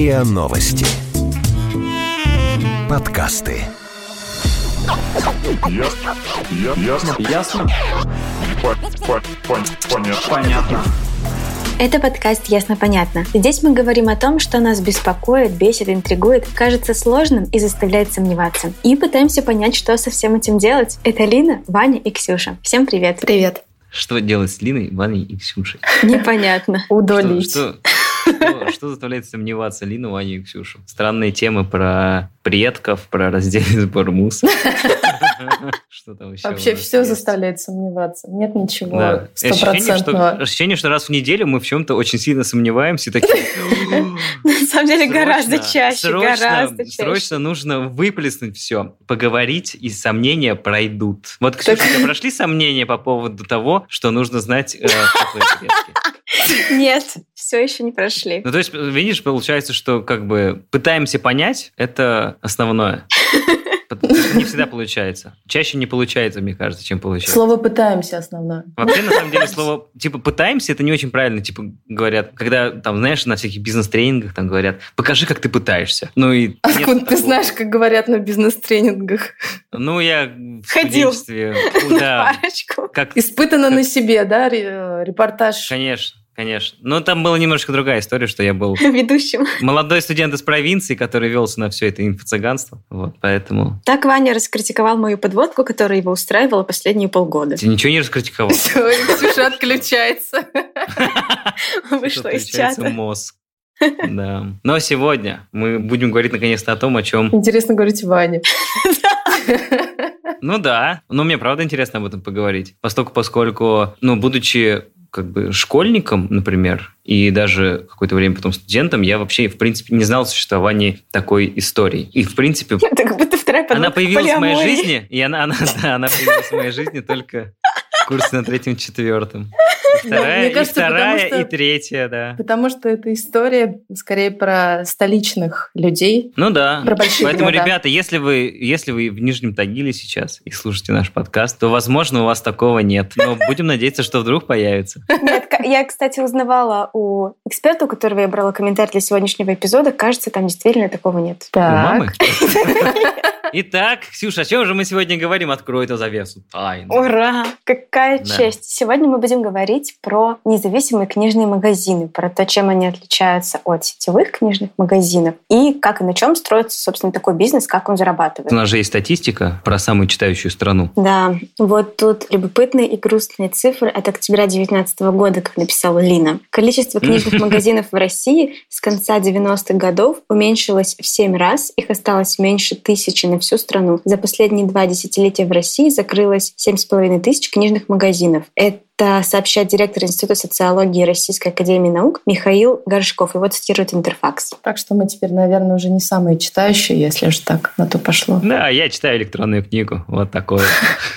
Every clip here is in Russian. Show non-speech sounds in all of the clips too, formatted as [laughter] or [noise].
РИА Новости. Подкасты. Ясно. Ясно. Ясно? По- по- пон- Понятно. Понятно. Это подкаст «Ясно-понятно». Здесь мы говорим о том, что нас беспокоит, бесит, интригует, кажется сложным и заставляет сомневаться. И пытаемся понять, что со всем этим делать. Это Лина, Ваня и Ксюша. Всем привет. Привет. Что делать с Линой, Ваней и Ксюшей? Непонятно. Удалить. Что, что, что заставляет сомневаться Лину, Ваню и Ксюшу? Странные темы про предков, про раздельный сбор мусора. [laughs] Что там еще? Вообще все заставляет сомневаться. Нет ничего стопроцентного. ощущение, что раз в неделю мы в чем-то очень сильно сомневаемся. Такие, На самом деле гораздо «Срочно, чаще, гораздо чаще. Срочно нужно выплеснуть все, поговорить, и сомнения пройдут. Вот, Ксюша, у прошли сомнения по поводу того, что нужно знать э? Нет, все еще не прошли. Ну, то есть, видишь, получается, что как бы пытаемся понять, это основное. [laughs] Не всегда получается. Чаще не получается, мне кажется, чем получается. Слово «пытаемся» основное. Вообще, на самом деле, [laughs] слово, типа, пытаемся, это не очень правильно, типа, говорят, когда, там, знаешь, на всяких бизнес-тренингах там говорят, покажи, как ты пытаешься. Ну, и... нет Откуда ты знаешь, как говорят на бизнес-тренингах? Ну, я в Ходил. [laughs] да, Парочку. как, Испытано на себе, да, ре- репортаж? конечно, конечно. Но там была немножко другая история, что я был [laughs] Ведущим. молодой студент из провинции, который велся на все это инфо-цыганство. Вот, поэтому... Так Ваня раскритиковал мою подводку, которая его устраивала последние полгода. Ты ничего не раскритиковал. [laughs] Все, Ксюша отключается. [laughs] Вышло из чата. мозг. Да. Но сегодня мы будем говорить наконец-то о том, о чем... Интересно говорить Ване. Ну да, но мне правда интересно об этом поговорить. Поскольку, поскольку ну, будучи как бы школьником, например, и даже какое-то время потом студентом, я вообще, в принципе, не знал о существовании такой истории. И, в принципе, Это как будто вторая она появилась в моей полиамории. жизни, и она, она, да, она появилась в моей жизни только в курсе на третьем-четвертом. [laughs] И вторая, мне и, кажется, потому вторая что- и третья, да. Потому что это история скорее про столичных людей. Ну да. Про большие Поэтому, города. ребята, если вы, если вы в Нижнем Тагиле сейчас и слушаете наш подкаст, то, возможно, у вас такого нет. Но будем надеяться, что вдруг появится. Нет, я, кстати, узнавала у эксперта, у которого я брала комментарий для сегодняшнего эпизода. Кажется, там действительно такого нет. Так. [laughs] Итак, Ксюша, о чем же мы сегодня говорим? Открой эту завесу тайны. Ура! Какая Да. честь! Сегодня мы будем говорить про независимые книжные магазины, про то, чем они отличаются от сетевых книжных магазинов и как и на чем строится, собственно, такой бизнес, как он зарабатывает. У нас же есть статистика про самую читающую страну. Да, вот тут любопытные и грустные цифры от октября 2019 года, как написала Лина. Количество [laughs] книжных магазинов в России с конца 90-х годов уменьшилось в 7 раз. Их осталось меньше тысячи на всю страну. За последние два десятилетия в России закрылось 7,5 тысяч книжных магазинов. Это сообщает директор Института социологии Российской Академии Наук Михаил Горшков. Его цитирует Интерфакс. Так что мы теперь, наверное, уже не самые читающие, если уж так на то пошло. Да, я читаю электронную книгу. Вот такое.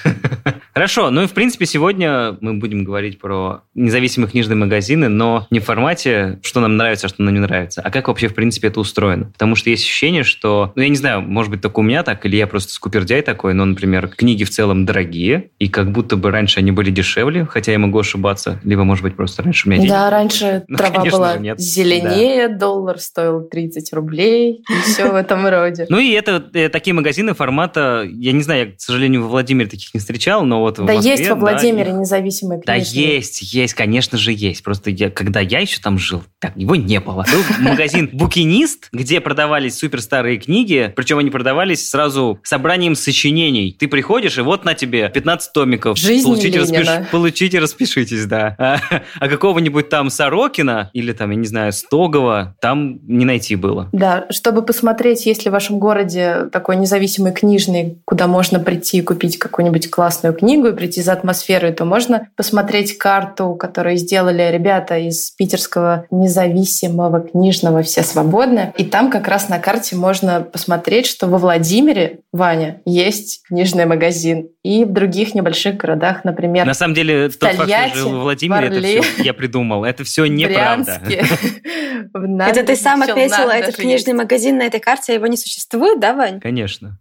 [laughs] Хорошо, ну и в принципе сегодня мы будем говорить про независимые книжные магазины, но не в формате, что нам нравится, а что нам не нравится, а как вообще в принципе это устроено. Потому что есть ощущение, что, ну я не знаю, может быть только у меня так, или я просто скупердяй такой, но, например, книги в целом дорогие, и как будто бы раньше они были дешевле, хотя я могу ошибаться, либо, может быть, просто раньше у меня денег Да, раньше Ну, трава конечно была нет. зеленее, доллар стоил 30 рублей, и все в этом роде. Ну и это э, такие магазины формата, я не знаю, я, к сожалению, во Владимире таких не встречал, но вот в Да Москве, есть во да, Владимире их- независимые Да книжные. есть, есть, конечно же есть. Просто я, когда я еще там жил, так его не было. Был магазин «Букинист», где продавались суперстарые книги, причем они продавались сразу собранием сочинений. Ты приходишь, и вот на тебе 15 томиков. Жизнь получите, Ленина. получите, распишитесь, да. А, а какого-нибудь там Сорокина или там, я не знаю, Стогова там не найти было. Да, чтобы посмотреть, есть ли в вашем городе такой независимый книжный, куда можно прийти и купить какую-нибудь классную книгу и прийти за атмосферой, то можно посмотреть карту, которую сделали ребята из питерского независимого книжного «Все свободны». И там как раз на карте можно посмотреть, что во Владимире, Ваня, есть книжный магазин. И в других небольших городах, например, На самом деле, тот факт, что жил во Владимире, это Орле. все я придумал. Это все неправда. [laughs] В Это ты сам Челнах этот книжный магазин на этой карте, а его не существует, да, Вань? Конечно.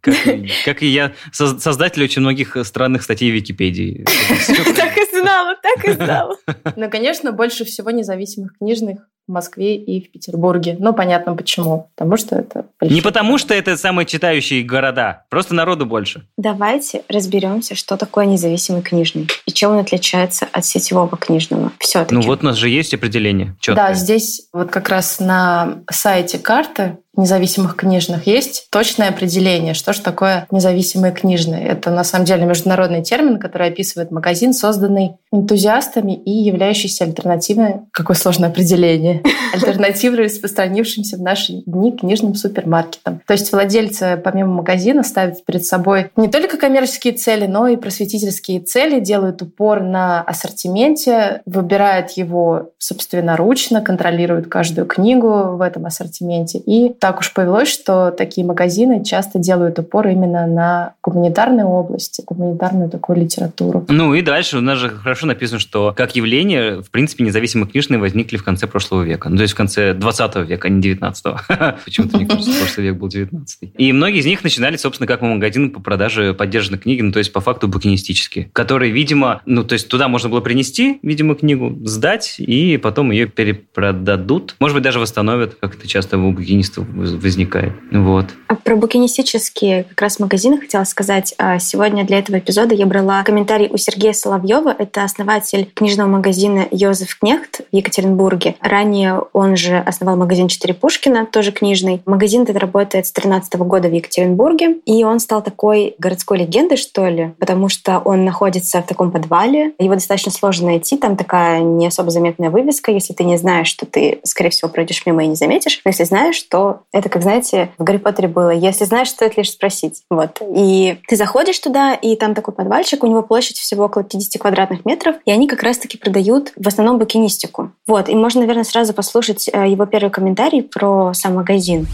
Как, и- я, соз- создатель очень многих странных статей в Википедии. [laughs] Так и знала, так и знала. [laughs] Ну, конечно, больше всего независимых книжных в Москве и в Петербурге. Ну, понятно почему. Потому что это... Не потому что это самые читающие города, просто народу больше. Давайте разберемся, что такое независимый книжный и чем он отличается от сетевого книжного. Все-таки. Ну вот у нас же есть определение. Четкое. Да, здесь вот как раз на сайте карты независимых книжных есть точное определение, что же такое независимые книжные. Это на самом деле международный термин, который описывает магазин, созданный энтузиастами и являющийся альтернативой, какое сложное определение, [laughs] альтернативой распространившимся в наши дни книжным супермаркетам. То есть владельцы помимо магазина ставят перед собой не только коммерческие цели, но и просветительские цели, делают упор на ассортименте, выбирают его собственноручно, контролируют каждую книгу в этом ассортименте и так уж повелось, что такие магазины часто делают упор именно на гуманитарной области, гуманитарную такую литературу. Ну и дальше у нас же хорошо написано, что как явление, в принципе, независимые книжные возникли в конце прошлого века. Ну, то есть в конце 20 века, а не 19 [laughs] Почему-то мне кажется, прошлый век был 19 И многие из них начинали, собственно, как магазины по продаже поддержанной книги, ну, то есть по факту букинистические, которые, видимо, ну, то есть туда можно было принести, видимо, книгу, сдать, и потом ее перепродадут. Может быть, даже восстановят, как это часто у букинистов возникает. Вот. А про букинистические как раз магазины хотела сказать. А сегодня для этого эпизода я брала комментарий у Сергея Соловьева. Это основатель книжного магазина Йозеф Кнехт в Екатеринбурге. Ранее он же основал магазин «Четыре Пушкина», тоже книжный. Магазин этот работает с 13 года в Екатеринбурге. И он стал такой городской легендой, что ли, потому что он находится в таком подвале. Его достаточно сложно найти. Там такая не особо заметная вывеска. Если ты не знаешь, что ты, скорее всего, пройдешь мимо и не заметишь. Но если знаешь, то это, как знаете, в Гарри Поттере было. Если знаешь, стоит лишь спросить. Вот. И ты заходишь туда, и там такой подвальчик, у него площадь всего около 50 квадратных метров, и они как раз-таки продают в основном букинистику. Вот. И можно, наверное, сразу послушать э, его первый комментарий про сам магазин.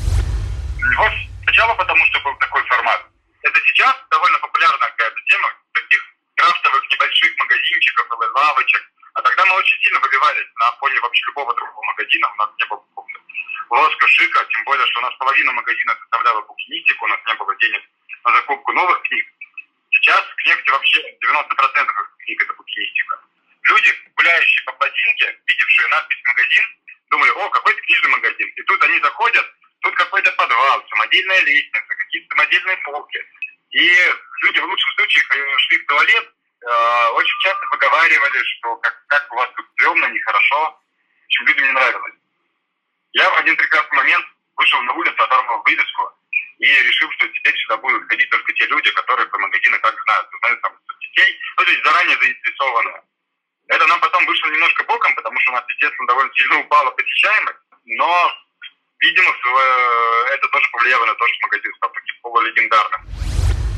Вот сначала потому, что был такой формат. Это сейчас довольно популярная какая-то тема таких крафтовых небольших магазинчиков или лавочек. А тогда мы очень сильно выбивались на фоне вообще любого другого магазина. У нас не было лоска шика, тем более, что у нас половина магазина составляла букинистику, у нас не было денег на закупку новых книг. Сейчас в Кнехте вообще 90% книг это букинистика. Люди, гуляющие по плотинке, видевшие надпись «магазин», думали, о, какой-то книжный магазин. И тут они заходят, тут какой-то подвал, самодельная лестница, какие-то самодельные полки. И люди в лучшем случае шли в туалет, э, очень часто выговаривали, что как, как у вас тут стрёмно, нехорошо. В общем, людям не нравилось. Я в один прекрасный момент вышел на улицу, оторвал вывеску и решил, что теперь сюда будут ходить только те люди, которые про магазины как знают, знают там соцсетей, ну, то есть заранее заинтересованы. Это нам потом вышло немножко боком, потому что у нас, естественно, довольно сильно упала посещаемость, но, видимо, э, это тоже повлияло на то, что магазин стал таким полулегендарным.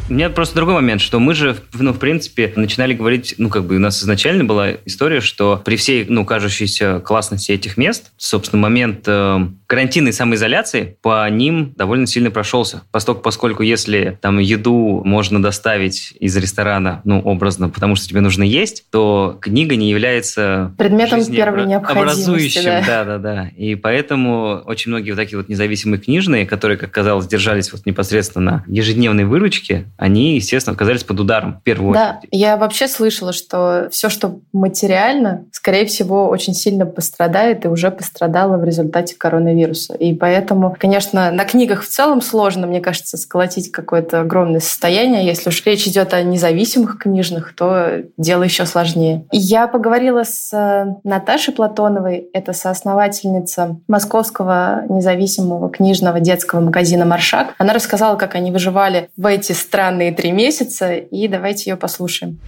У меня просто другой момент, что мы же, ну, в принципе, начинали говорить, ну, как бы у нас изначально была история, что при всей, ну, кажущейся классности этих мест, собственно, момент э, карантинной самоизоляции по ним довольно сильно прошелся. Поскольку, поскольку если там еду можно доставить из ресторана, ну, образно, потому что тебе нужно есть, то книга не является предметом первой необходимости. Да. да, да, да. И поэтому очень многие вот такие вот независимые книжные, которые, как казалось, держались вот непосредственно на ежедневной выручке, они, естественно, оказались под ударом в первую да, очередь. Я вообще слышала, что все, что материально, скорее всего, очень сильно пострадает и уже пострадало в результате коронавируса. И поэтому, конечно, на книгах в целом сложно, мне кажется, сколотить какое-то огромное состояние. Если уж речь идет о независимых книжных, то дело еще сложнее. Я поговорила с э, Наташей Платоновой, это соосновательница Московского независимого книжного детского магазина «Маршак». Она рассказала, как они выживали в эти странные три месяца, и давайте ее послушаем.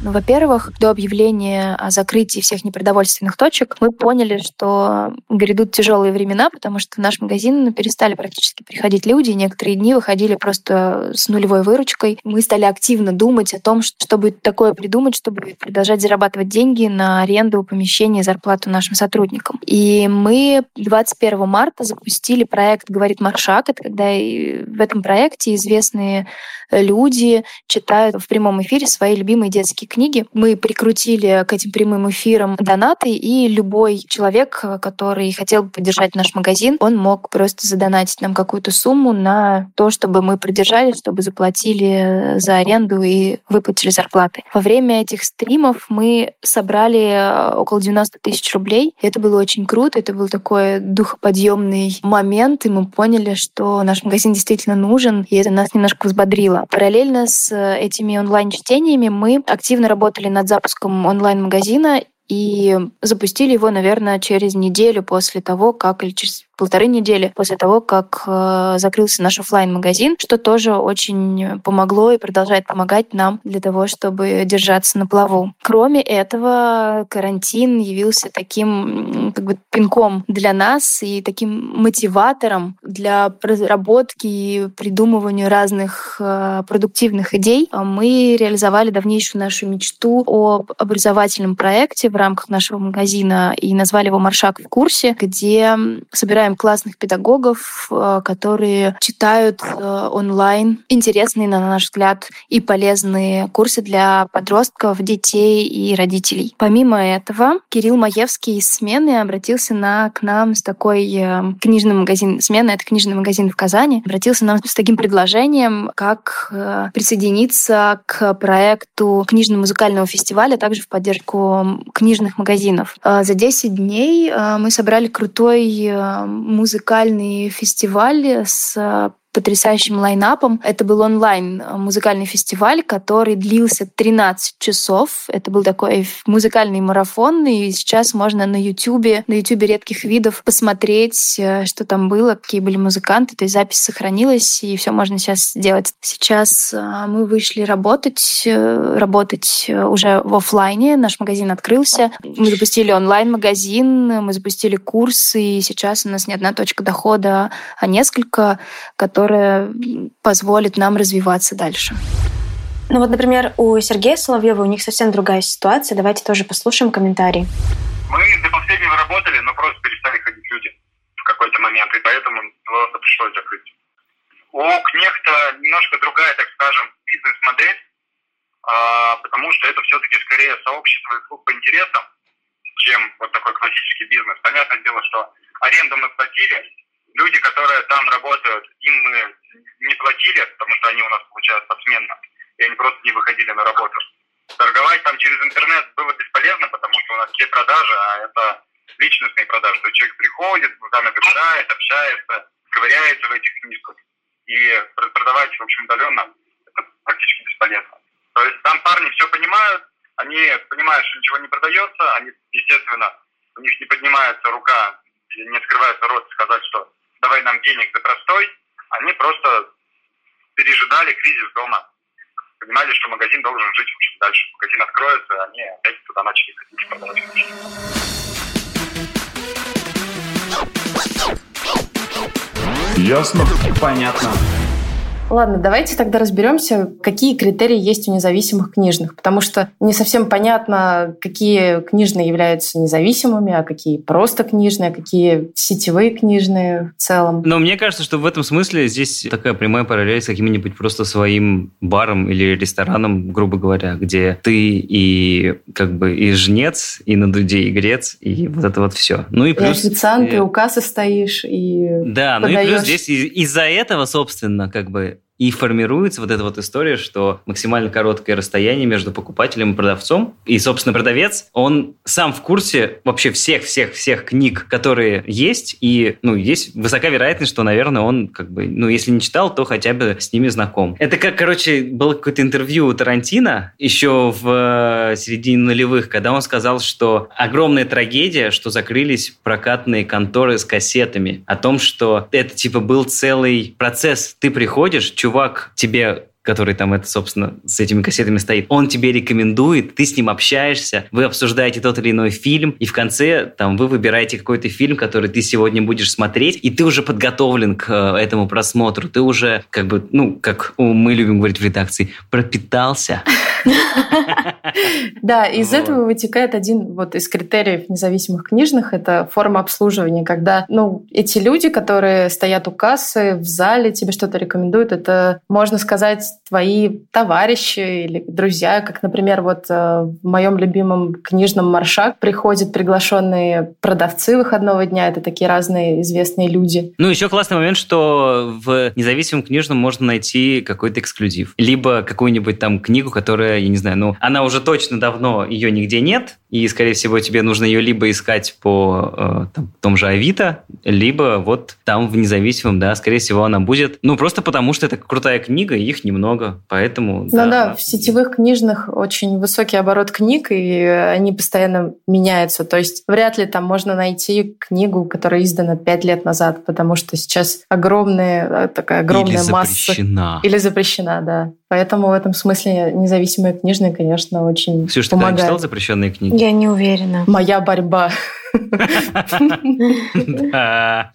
Ну, во-первых, до объявления о закрытии всех непродовольственных точек мы поняли, что грядут тяжелые времена, потому что в наш магазин ну, перестали практически приходить люди. Некоторые дни выходили просто с нулевой выручкой. Мы стали активно думать о том, что будет такое придумать, чтобы продолжать зарабатывать деньги на аренду помещения и зарплату нашим сотрудникам. И мы 21 марта запустили проект «Говорит Маршак». Это когда в этом проекте известные люди читают в прямом эфире свои любимые детские книги. Мы прикрутили к этим прямым эфирам донаты, и любой человек, который хотел бы поддержать наш магазин, он мог просто задонатить нам какую-то сумму на то, чтобы мы продержали, чтобы заплатили за аренду и выплатили зарплаты. Во время этих стримов мы собрали около 90 тысяч рублей. Это было очень круто, это был такой духоподъемный момент, и мы поняли, что наш магазин действительно нужен, и это нас немножко взбодрило. Параллельно с этими онлайн-чтениями мы активно работали над запуском онлайн-магазина, и запустили его, наверное, через неделю после того, как, или через полторы недели после того, как э, закрылся наш офлайн магазин что тоже очень помогло и продолжает помогать нам для того, чтобы держаться на плаву. Кроме этого, карантин явился таким как бы пинком для нас и таким мотиватором для разработки и придумывания разных э, продуктивных идей. Мы реализовали давнейшую нашу мечту об образовательном проекте в рамках нашего магазина и назвали его «Маршак в курсе», где собираем собираем классных педагогов, э, которые читают э, онлайн интересные, на наш взгляд, и полезные курсы для подростков, детей и родителей. Помимо этого, Кирилл Маевский из «Смены» обратился на, к нам с такой э, книжным магазин «Смена» — это книжный магазин в Казани, обратился нам с таким предложением, как присоединиться к проекту книжно-музыкального фестиваля, а также в поддержку книжных магазинов. За 10 дней мы собрали крутой музыкальный фестиваль с потрясающим лайнапом. Это был онлайн э, музыкальный фестиваль, который длился 13 часов. Это был такой музыкальный марафон, и сейчас можно на Ютубе, на Ютубе редких видов посмотреть, э, что там было, какие были музыканты. То есть запись сохранилась, и все можно сейчас сделать. Сейчас э, мы вышли работать, работать уже в офлайне. Наш магазин открылся. Мы запустили онлайн-магазин, мы запустили курсы, и сейчас у нас не одна точка дохода, а несколько, которые которая позволит нам развиваться дальше. Ну вот, например, у Сергея Соловьева у них совсем другая ситуация. Давайте тоже послушаем комментарий. Мы до последнего работали, но просто перестали ходить люди в какой-то момент, и поэтому просто пришлось закрыть. У Кнехта немножко другая, так скажем, бизнес-модель, а, потому что это все-таки скорее сообщество и клуб по интересам, чем вот такой классический бизнес. Понятное дело, что аренду мы платили, люди, которые там работают, им мы не платили, потому что они у нас получают подсменно, и они просто не выходили на работу. Торговать там через интернет было бесполезно, потому что у нас все продажи, а это личностные продажи. То есть человек приходит, там наблюдает, общается, ковыряется в этих книжках. И продавать, в общем, удаленно, это практически бесполезно. То есть там парни все понимают, они понимают, что ничего не продается, они, естественно, у них не поднимается рука, не открывается рот сказать, что давай нам денег за простой, они просто пережидали кризис дома. Понимали, что магазин должен жить в общем, дальше. Магазин откроется, они опять туда начали ходить и продавать. Ясно? Понятно. Ладно, давайте тогда разберемся, какие критерии есть у независимых книжных, потому что не совсем понятно, какие книжные являются независимыми, а какие просто книжные, а какие сетевые книжные в целом. Но мне кажется, что в этом смысле здесь такая прямая параллель с каким-нибудь просто своим баром или рестораном, грубо говоря, где ты и как бы и жнец, и на дуде и грец, и вот это вот все. Ну и плюс... И официант, и у кассы стоишь, и Да, подаешь. ну и плюс здесь из-за этого, собственно, как бы и формируется вот эта вот история, что максимально короткое расстояние между покупателем и продавцом. И, собственно, продавец, он сам в курсе вообще всех-всех-всех книг, которые есть. И, ну, есть высока вероятность, что, наверное, он как бы, ну, если не читал, то хотя бы с ними знаком. Это как, короче, было какое-то интервью у Тарантино еще в э, середине нулевых, когда он сказал, что огромная трагедия, что закрылись прокатные конторы с кассетами. О том, что это, типа, был целый процесс. Ты приходишь, чувак тебе который там это, собственно, с этими кассетами стоит, он тебе рекомендует, ты с ним общаешься, вы обсуждаете тот или иной фильм, и в конце там вы выбираете какой-то фильм, который ты сегодня будешь смотреть, и ты уже подготовлен к э, этому просмотру, ты уже как бы, ну, как мы любим говорить в редакции, пропитался [laughs] Да, из этого вытекает один вот из критериев независимых книжных, это форма обслуживания, когда, ну, эти люди, которые стоят у кассы в зале, тебе что-то рекомендуют, это, можно сказать, твои товарищи или друзья, как, например, вот э, в моем любимом книжном «Маршак» приходят приглашенные продавцы выходного дня, это такие разные известные люди. Ну, еще классный момент, что в независимом книжном можно найти какой-то эксклюзив. Либо какую-нибудь там книгу, которая, я не знаю, ну, она уже точно давно, ее нигде нет, и, скорее всего, тебе нужно ее либо искать по э, там, том же Авито, либо вот там в независимом, да, скорее всего, она будет. Ну, просто потому, что это крутая книга, и их немного, поэтому... Ну да, да в сетевых книжных очень высокий оборот книг, и они постоянно меняются. То есть вряд ли там можно найти книгу, которая издана пять лет назад, потому что сейчас огромная э, такая огромная Или масса... запрещена. Или запрещена, да. Поэтому в этом смысле независимые книжные, конечно, очень Ксюша, помогают. ты читал запрещенные книги? Я не уверена. Моя борьба. Да.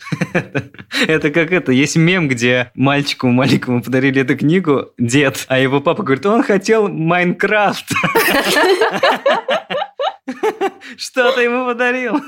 Это как это, есть мем, где мальчику маленькому подарили эту книгу, дед, а его папа говорит, он хотел Майнкрафт. [laughs] Что ты ему подарил?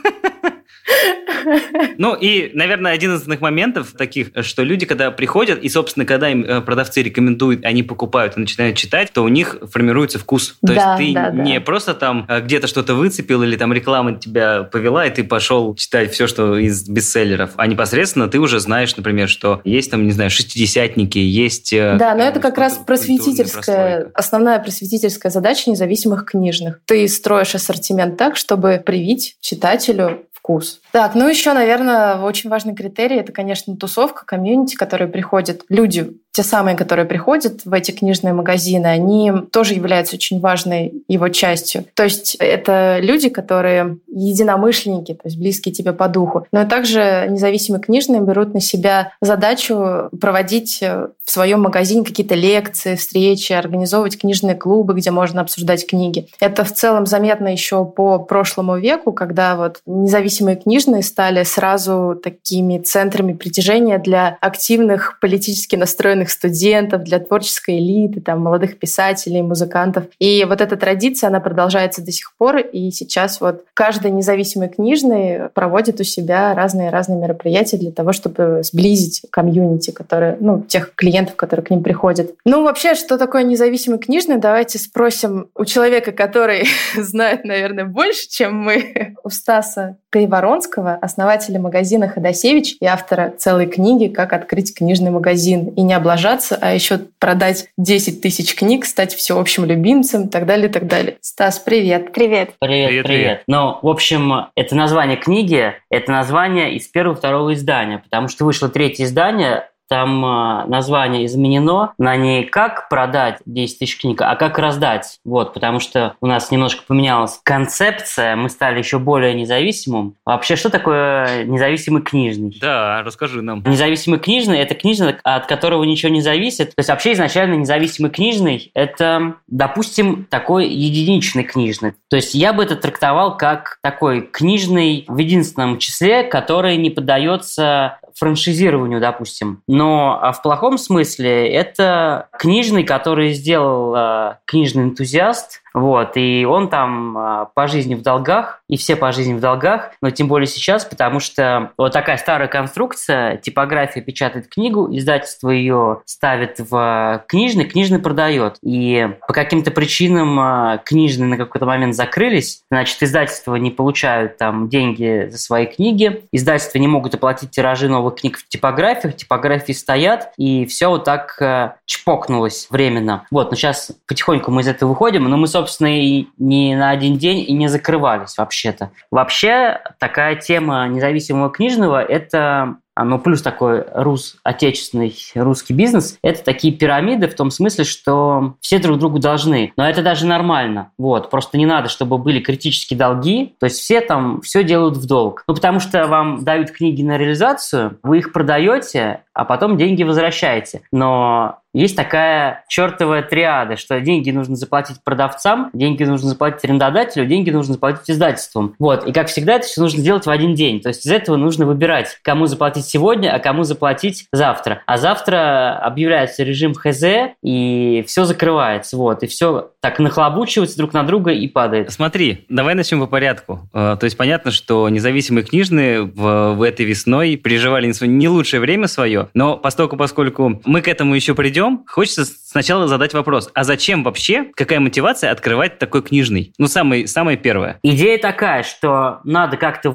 Ну и, наверное, один из основных моментов таких, что люди, когда приходят, и, собственно, когда им э, продавцы рекомендуют, они покупают и начинают читать, то у них формируется вкус. То Да, есть ты да, да. не просто там э, где-то что-то выцепил или там реклама тебя повела, и ты пошел читать все, что из бестселлеров, а непосредственно ты уже знаешь, например, что есть там, не знаю, шестидесятники, есть... э, Да, но там это как раз просветительская, основная просветительская задача независимых книжных. Ты строишь ассортимент так, чтобы привить читателю вкус. Так, ну еще, наверное, очень важный критерий – это, конечно, тусовка, комьюнити, которые приходят. Люди, те самые, которые приходят в эти книжные магазины, они тоже являются очень важной его частью. То есть это люди, которые единомышленники, то есть близкие тебе по духу. Но также независимые книжные берут на себя задачу проводить в своем магазине какие-то лекции, встречи, организовывать книжные клубы, где можно обсуждать книги. Это в целом заметно еще по прошлому веку, когда вот независимые книжные стали сразу такими центрами притяжения для активных политически настроенных студентов, для творческой элиты, там, молодых писателей, музыкантов. И вот эта традиция, она продолжается до сих пор, и сейчас вот каждый независимый книжный проводит у себя разные-разные мероприятия для того, чтобы сблизить комьюнити, которые, ну, тех клиентов, которые к ним приходят. Ну, вообще, что такое независимый книжный? Давайте спросим у человека, который [laughs] знает, наверное, больше, чем мы, у Стаса Кайворонского, основателя магазина Ходосевич и автора целой книги «Как открыть книжный магазин и не облажаться, а еще продать 10 тысяч книг, стать всеобщим любимцем» и так далее, и так далее. Стас, привет! Привет. Привет, Привет, привет, привет. Ну, в общем, это название книги, это название из первого-второго издания, потому что вышло третье издание, там э, название изменено на не как продать 10 тысяч книг, а как раздать. Вот, потому что у нас немножко поменялась концепция, мы стали еще более независимым. Вообще, что такое независимый книжный? Да, расскажи нам. Независимый книжный – это книжный, от которого ничего не зависит. То есть вообще изначально независимый книжный – это, допустим, такой единичный книжный. То есть я бы это трактовал как такой книжный в единственном числе, который не поддается франшизированию, допустим. Но а в плохом смысле это книжный, который сделал э, книжный энтузиаст, вот, и он там а, по жизни в долгах, и все по жизни в долгах, но тем более сейчас, потому что вот такая старая конструкция, типография печатает книгу, издательство ее ставит в книжный, книжный продает. И по каким-то причинам а, книжные на какой-то момент закрылись, значит, издательства не получают там деньги за свои книги, издательства не могут оплатить тиражи новых книг в типографиях, типографии стоят, и все вот так чпокнулось временно. Вот, но сейчас потихоньку мы из этого выходим, но мы, собственно, и не на один день и не закрывались вообще-то. Вообще, такая тема независимого книжного – это ну, плюс такой рус, отечественный русский бизнес, это такие пирамиды в том смысле, что все друг другу должны. Но это даже нормально. Вот. Просто не надо, чтобы были критические долги. То есть все там все делают в долг. Ну, потому что вам дают книги на реализацию, вы их продаете, а потом деньги возвращаете. Но есть такая чертовая триада, что деньги нужно заплатить продавцам, деньги нужно заплатить арендодателю, деньги нужно заплатить издательствам. Вот. И, как всегда, это все нужно делать в один день. То есть из этого нужно выбирать, кому заплатить сегодня, а кому заплатить завтра. А завтра объявляется режим ХЗ, и все закрывается. Вот. И все так нахлобучивается друг на друга и падает. Смотри, давай начнем по порядку. Э, то есть понятно, что независимые книжные в, в этой весной переживали не лучшее время свое, но поскольку, поскольку мы к этому еще придем, хочется сначала задать вопрос, а зачем вообще, какая мотивация открывать такой книжный? Ну, самый, самое первое. Идея такая, что надо как-то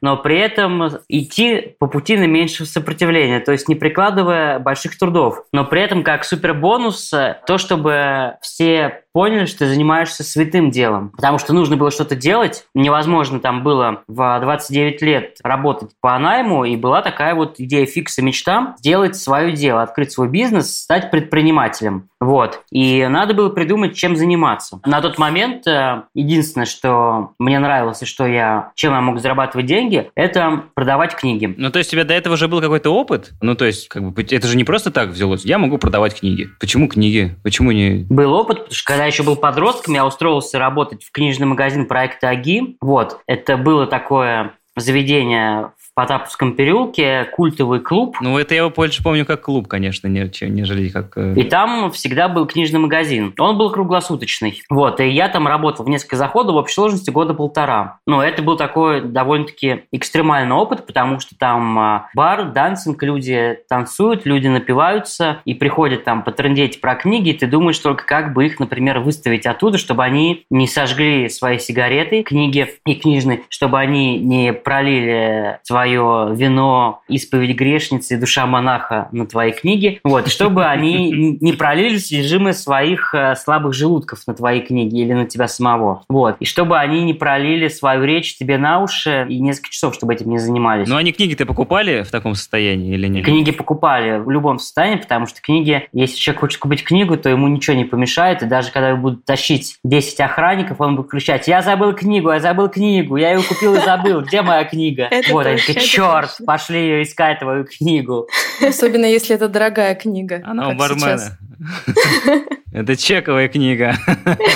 но при этом идти по пути на меньшего сопротивления, то есть не прикладывая больших трудов. Но при этом как супербонус то, чтобы все поняли, что ты занимаешься святым делом. Потому что нужно было что-то делать. Невозможно там было в 29 лет работать по найму, и была такая вот идея фикса мечта сделать свое дело, открыть свой бизнес, стать предпринимателем. Вот. И надо было придумать, чем заниматься. На тот момент э, единственное, что мне нравилось, и что я, чем я мог зарабатывать деньги, это продавать книги. Ну, то есть у тебя до этого уже был какой-то опыт? Ну, то есть, как бы, это же не просто так взялось. Я могу продавать книги. Почему книги? Почему не... Был опыт, потому что когда я еще был подростком, я устроился работать в книжный магазин проекта АГИ. Вот. Это было такое заведение Потаповском переулке культовый клуб. Ну, это я его больше помню как клуб, конечно, нежели как... Э, и там всегда был книжный магазин. Он был круглосуточный. Вот, и я там работал в несколько заходов в общей сложности года полтора. Но это был такой довольно-таки экстремальный опыт, потому что там а, бар, дансинг, люди танцуют, люди напиваются и приходят там потрындеть про книги, и ты думаешь только, как бы их, например, выставить оттуда, чтобы они не сожгли свои сигареты, книги и книжные, чтобы они не пролили свои свое вино «Исповедь грешницы» «Душа монаха» на твои книги, вот, чтобы они [laughs] не пролили содержимое своих э, слабых желудков на твои книги или на тебя самого. Вот. И чтобы они не пролили свою речь тебе на уши и несколько часов, чтобы этим не занимались. Ну, они книги-то покупали в таком состоянии или нет? Книги покупали в любом состоянии, потому что книги, если человек хочет купить книгу, то ему ничего не помешает, и даже когда его будут тащить 10 охранников, он будет кричать, я забыл книгу, я забыл книгу, я ее купил и забыл, где моя книга? [laughs] Вот, они такие, черт, пошли ее искать, твою книгу. Особенно, если это дорогая книга. Она у бармена. [laughs] Это чековая книга.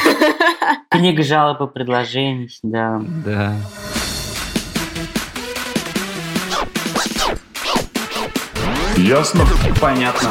[laughs] Книга жалоб и предложений, да. Да. Ясно? Понятно.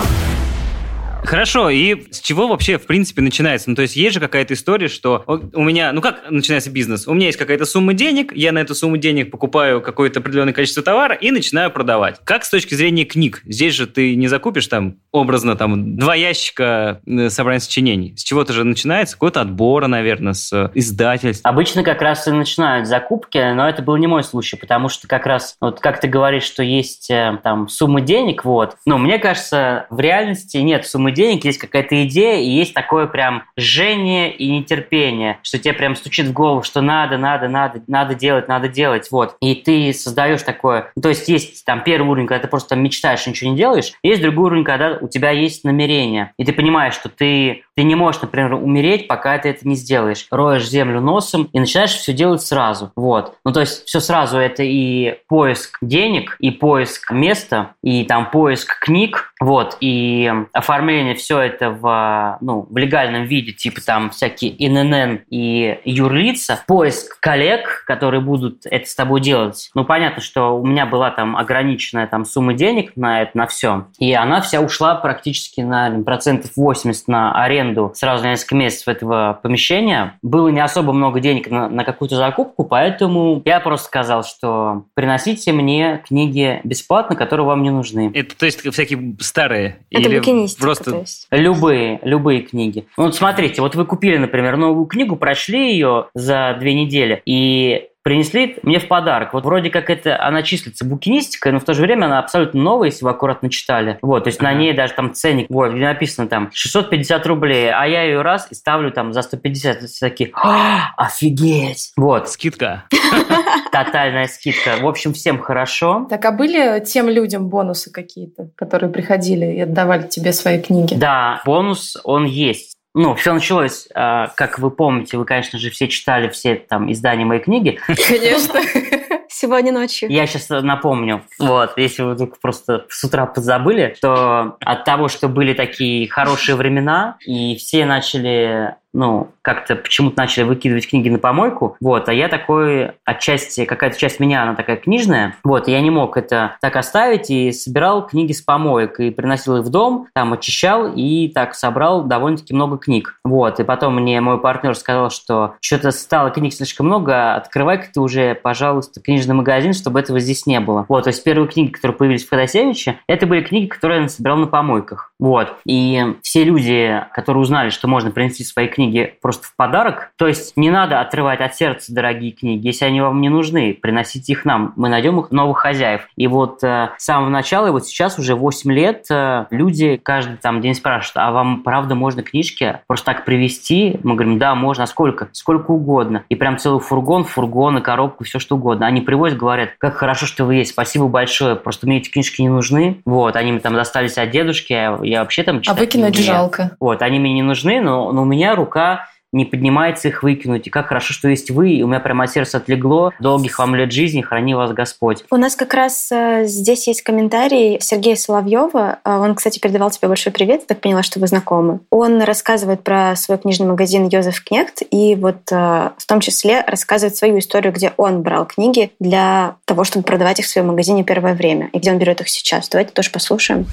Хорошо, и с чего вообще, в принципе, начинается? Ну, то есть есть же какая-то история, что у меня, ну как начинается бизнес? У меня есть какая-то сумма денег, я на эту сумму денег покупаю какое-то определенное количество товара и начинаю продавать. Как с точки зрения книг? Здесь же ты не закупишь там образно там два ящика э, собрания сочинений. С чего-то же начинается, какой-то отбора, наверное, с издательств. Обычно как раз и начинают закупки, но это был не мой случай, потому что как раз, вот как ты говоришь, что есть э, там суммы денег, вот, но мне кажется, в реальности нет суммы денег, есть какая-то идея, и есть такое прям жжение и нетерпение, что тебе прям стучит в голову, что надо, надо, надо, надо делать, надо делать, вот. И ты создаешь такое, то есть есть там первый уровень, когда ты просто мечтаешь, ничего не делаешь, есть другой уровень, когда у тебя есть намерение, и ты понимаешь, что ты, ты не можешь, например, умереть, пока ты это не сделаешь. Роешь землю носом и начинаешь все делать сразу, вот. Ну, то есть все сразу это и поиск денег, и поиск места, и там поиск книг, вот, и оформление сожалению, все это в, ну, в легальном виде, типа там всякие ИНН и юрлица, поиск коллег, которые будут это с тобой делать. Ну, понятно, что у меня была там ограниченная там сумма денег на это, на все, и она вся ушла практически на процентов 80 на аренду сразу на несколько месяцев этого помещения. Было не особо много денег на, на какую-то закупку, поэтому я просто сказал, что приносите мне книги бесплатно, которые вам не нужны. Это, то есть, всякие старые? Это или просто то есть... Любые, любые книги. Вот смотрите, вот вы купили, например, новую книгу, прошли ее за две недели, и принесли мне в подарок. Вот вроде как это она числится букинистикой, но в то же время она абсолютно новая, если вы аккуратно читали. Вот, то есть на ней даже там ценник, вот, где написано там 650 рублей, а я ее раз и ставлю там за 150. Такие, «А, офигеть! Вот. Скидка. [laughs] Тотальная скидка. В общем, всем хорошо. Так, а были тем людям бонусы какие-то, которые приходили и отдавали тебе свои книги? Да, бонус, он есть. Ну, все началось, как вы помните, вы, конечно же, все читали все там издания моей книги. Конечно. [laughs] сегодня ночью. Я сейчас напомню. Вот, если вы вдруг просто с утра позабыли, то от того, что были такие хорошие времена, и все начали ну, как-то почему-то начали выкидывать книги на помойку, вот, а я такой, отчасти, какая-то часть меня, она такая книжная, вот, я не мог это так оставить, и собирал книги с помоек, и приносил их в дом, там очищал, и так собрал довольно-таки много книг, вот, и потом мне мой партнер сказал, что что-то стало книг слишком много, открывай-ка ты уже, пожалуйста, книжный магазин, чтобы этого здесь не было, вот, то есть первые книги, которые появились в Ходосевиче, это были книги, которые я собирал на помойках, вот, и все люди, которые узнали, что можно принести свои книги книги просто в подарок. То есть не надо отрывать от сердца дорогие книги. Если они вам не нужны, приносите их нам. Мы найдем их новых хозяев. И вот э, с самого начала, и вот сейчас уже 8 лет, э, люди каждый там день спрашивают, а вам правда можно книжки просто так привезти? Мы говорим, да, можно. А сколько? Сколько угодно. И прям целый фургон, фургон, и коробку, все что угодно. Они привозят, говорят, как хорошо, что вы есть, спасибо большое. Просто мне эти книжки не нужны. Вот, они мне там достались от дедушки, а я вообще там А выкинуть жалко. Вот, они мне не нужны, но, но у меня рука рука не поднимается их выкинуть. И как хорошо, что есть вы. И у меня прямо сердце отлегло. Долгих вам лет жизни, храни вас Господь. У нас как раз э, здесь есть комментарий Сергея Соловьева. Э, он, кстати, передавал тебе большой привет. Я так поняла, что вы знакомы. Он рассказывает про свой книжный магазин Йозеф Кнехт. И вот э, в том числе рассказывает свою историю, где он брал книги для того, чтобы продавать их в своем магазине первое время. И где он берет их сейчас. Давайте тоже послушаем. 95%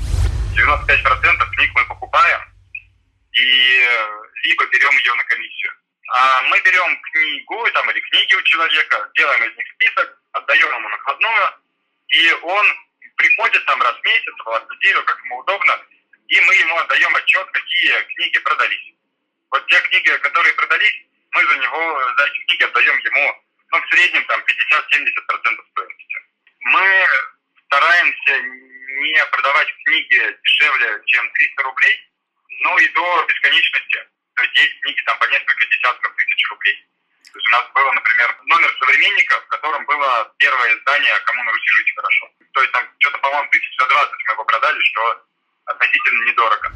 книг мы покупаем. И либо берем ее на комиссию. А мы берем книгу там, или книги у человека, делаем из них список, отдаем ему накладную, и он приходит там раз в месяц, раз в неделю, как ему удобно, и мы ему отдаем отчет, какие книги продались. Вот те книги, которые продались, мы за него, за эти книги отдаем ему, ну, в среднем там 50-70% стоимости. Мы стараемся не продавать книги дешевле, чем 300 рублей, но и до бесконечности. То есть есть книги там по несколько десятков тысяч рублей. То есть у нас было, например, номер современника, в котором было первое издание «Кому на Руси жить хорошо». То есть там что-то, по-моему, тысяч за 20 мы его продали, что относительно недорого.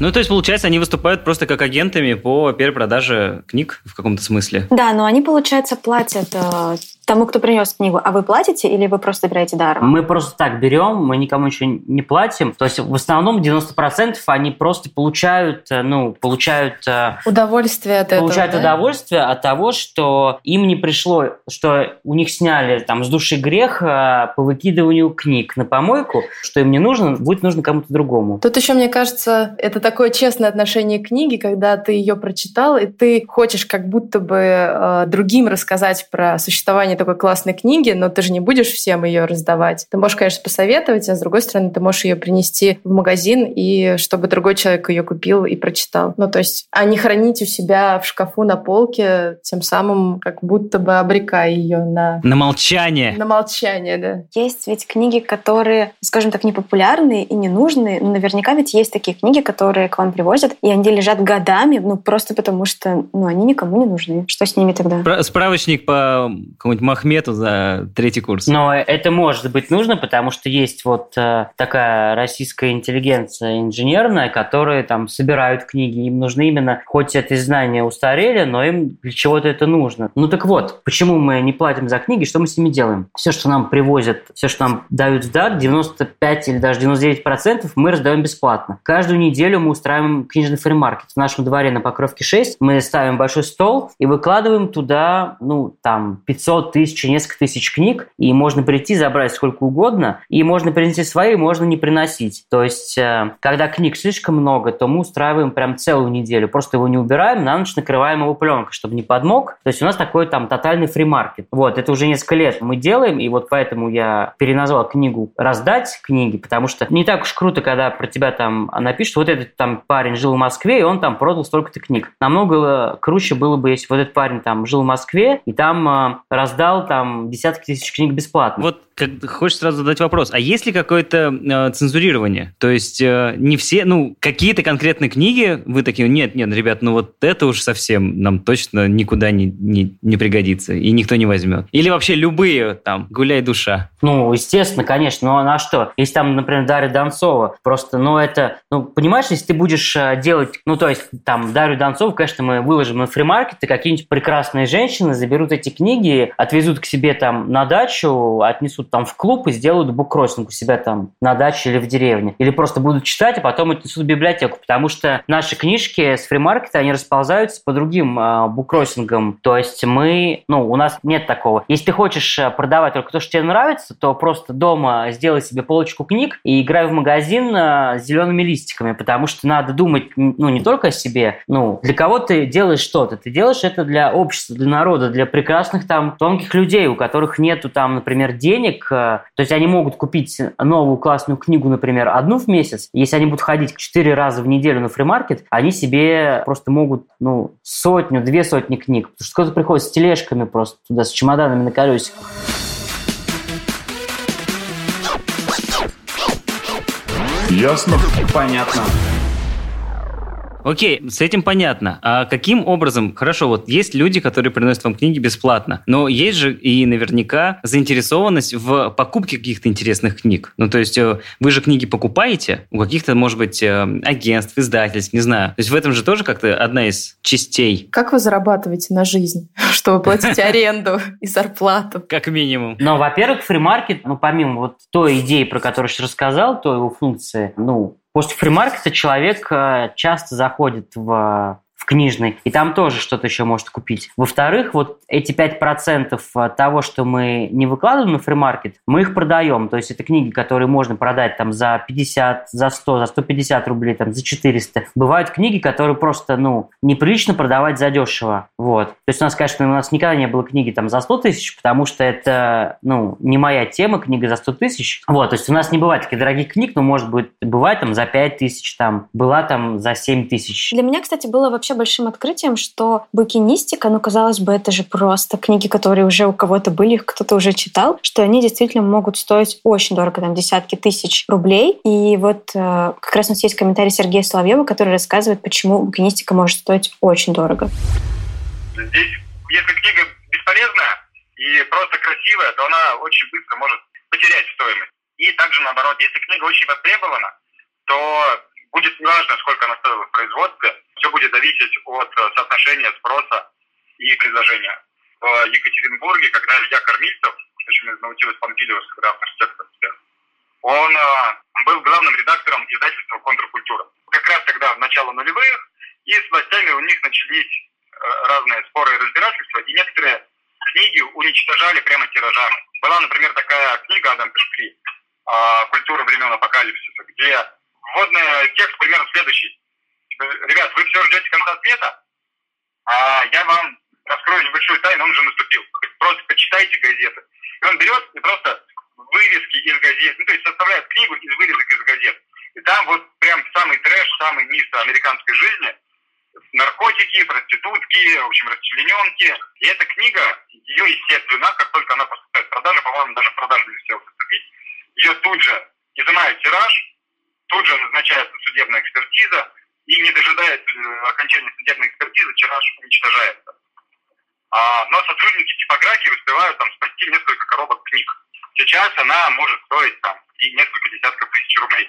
Ну, то есть, получается, они выступают просто как агентами по перепродаже книг в каком-то смысле. Да, но они, получается, платят э, тому, кто принес книгу, а вы платите или вы просто берете даром? Мы просто так берем, мы никому еще не платим. То есть в основном 90% они просто получают, э, ну, получают... Э, удовольствие от этого, Получают да? удовольствие от того, что им не пришло, что у них сняли там с души грех э, по выкидыванию книг на помойку, что им не нужно, будет нужно кому-то другому. Тут еще, мне кажется, это такое честное отношение к книге, когда ты ее прочитал, и ты хочешь как будто бы э, другим рассказать про существование название такой классной книги, но ты же не будешь всем ее раздавать. Ты можешь, конечно, посоветовать, а с другой стороны, ты можешь ее принести в магазин, и чтобы другой человек ее купил и прочитал. Ну, то есть, а не хранить у себя в шкафу на полке, тем самым как будто бы обрекая ее на... На молчание. На молчание, да. Есть ведь книги, которые, скажем так, непопулярные и ненужные, но наверняка ведь есть такие книги, которые к вам привозят, и они лежат годами, ну, просто потому что, ну, они никому не нужны. Что с ними тогда? Справочник по какому-нибудь Махмету за третий курс. Но это может быть нужно, потому что есть вот э, такая российская интеллигенция инженерная, которые там собирают книги, им нужны именно, хоть эти знания устарели, но им для чего-то это нужно. Ну так вот, почему мы не платим за книги, что мы с ними делаем? Все, что нам привозят, все, что нам дают в дар, 95 или даже 99 процентов мы раздаем бесплатно. Каждую неделю мы устраиваем книжный фримаркет. В нашем дворе на Покровке 6 мы ставим большой стол и выкладываем туда, ну, там, 500 тысячи, несколько тысяч книг, и можно прийти, забрать сколько угодно, и можно принести свои, можно не приносить. То есть, э, когда книг слишком много, то мы устраиваем прям целую неделю, просто его не убираем, на ночь накрываем его пленкой, чтобы не подмок. То есть у нас такой там тотальный фримаркет. Вот, это уже несколько лет мы делаем, и вот поэтому я переназвал книгу «Раздать книги», потому что не так уж круто, когда про тебя там напишут, вот этот там парень жил в Москве, и он там продал столько-то книг. Намного круче было бы, если вот этот парень там жил в Москве, и там э, раздал раздал там десятки тысяч книг бесплатно. Вот как, хочешь сразу задать вопрос, а есть ли какое-то э, цензурирование? То есть э, не все, ну, какие-то конкретные книги вы такие, нет, нет, ребят, ну вот это уж совсем нам точно никуда не, не, не пригодится, и никто не возьмет. Или вообще любые, там, гуляй душа. Ну, естественно, конечно, но на что? Если там, например, Дарья Донцова, просто, ну, это, ну, понимаешь, если ты будешь э, делать, ну, то есть, там, Дарью Донцову, конечно, мы выложим на фримаркет, и какие-нибудь прекрасные женщины заберут эти книги, от отвезут к себе там на дачу, отнесут там в клуб и сделают буккроссинг у себя там на даче или в деревне. Или просто будут читать, а потом отнесут в библиотеку. Потому что наши книжки с фримаркета, они расползаются по другим э, буккроссингам. То есть мы, ну, у нас нет такого. Если ты хочешь э, продавать только то, что тебе нравится, то просто дома сделай себе полочку книг и играй в магазин э, с зелеными листиками, потому что надо думать, ну, не только о себе, ну, для кого ты делаешь что-то. Ты делаешь это для общества, для народа, для прекрасных там тонких людей, у которых нету там, например, денег. Э, то есть они могут купить новую классную книгу, например, одну в месяц. Если они будут ходить четыре раза в неделю на фримаркет, они себе просто могут, ну, сотню, две сотни книг. Потому что кто-то приходит с тележками просто туда, с чемоданами на колесиках. Ясно? Понятно. Окей, с этим понятно. А каким образом? Хорошо, вот есть люди, которые приносят вам книги бесплатно, но есть же и наверняка заинтересованность в покупке каких-то интересных книг. Ну, то есть э, вы же книги покупаете у каких-то, может быть, э, агентств, издательств, не знаю. То есть в этом же тоже как-то одна из частей. Как вы зарабатываете на жизнь, [laughs] чтобы платить [laughs] аренду и зарплату? Как минимум. Но, во-первых, фримаркет, ну, помимо вот той идеи, про которую я рассказал, той его функции, ну, После фримаркета человек э, часто заходит в в книжный, и там тоже что-то еще может купить. Во-вторых, вот эти 5% э, того, что мы не выкладываем на фримаркет, мы их продаем. То есть это книги, которые можно продать там за 50, за 100, за 150 рублей, там за 400. Бывают книги, которые просто, ну, неприлично продавать за дешево. Вот. То есть у нас, конечно, у нас никогда не было книги там за 100 тысяч, потому что это, ну, не моя тема, книга за 100 тысяч. Вот, то есть у нас не бывает таких дорогих книг, но может быть бывает там за 5 тысяч, там, была там за 7 тысяч. Для меня, кстати, было вообще вообще большим открытием, что букинистика, ну, казалось бы, это же просто книги, которые уже у кого-то были, кто-то уже читал, что они действительно могут стоить очень дорого, там, десятки тысяч рублей. И вот э, как раз у нас есть комментарий Сергея Соловьева, который рассказывает, почему букинистика может стоить очень дорого. Здесь, если книга бесполезная и просто красивая, то она очень быстро может потерять стоимость. И также наоборот, если книга очень востребована, то будет неважно, сколько она стоила в производстве, все будет зависеть от э, соотношения спроса и предложения. В Екатеринбурге, когда Илья Кормильцев, очень из Наутилус Помпилиус, когда архитектор, он э, был главным редактором издательства «Контркультура». Как раз тогда, в начало нулевых, и с властями у них начались э, разные споры и разбирательства, и некоторые книги уничтожали прямо тиражами. Была, например, такая книга Адам Пешкри «Культура времен апокалипсиса», где вводный текст примерно следующий. Ребят, вы все ждете конца света, а я вам раскрою небольшую тайну, он уже наступил. Просто почитайте газеты. И он берет и просто вырезки из газет, ну, то есть составляет книгу из вырезок из газет. И там вот прям самый трэш, самый низ американской жизни, наркотики, проститутки, в общем, расчлененки. И эта книга, ее, естественно, как только она поступает в продажу, по-моему, даже в продажу не успел поступить, ее тут же изымают тираж, тут же назначается судебная экспертиза, и не дожидаясь э, окончания судебной экспертизы, тираж уничтожается. А, но сотрудники типографии успевают там спасти несколько коробок книг. Сейчас она может стоить там и несколько десятков тысяч рублей.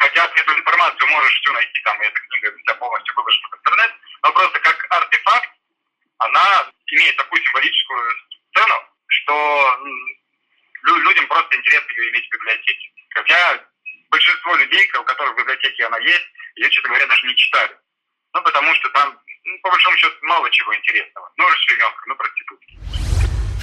Хотя ты эту информацию можешь всю найти, там, и эта книга вся полностью выложена в интернет, но просто как артефакт она имеет такую символическую цену, что людям просто интересно ее иметь в библиотеке. Хотя большинство людей, у которых в библиотеке она есть, ее, честно говоря, даже не читали. Ну, потому что там, ну, по большому счету, мало чего интересного. Ну, расчлененка, ну, проститутки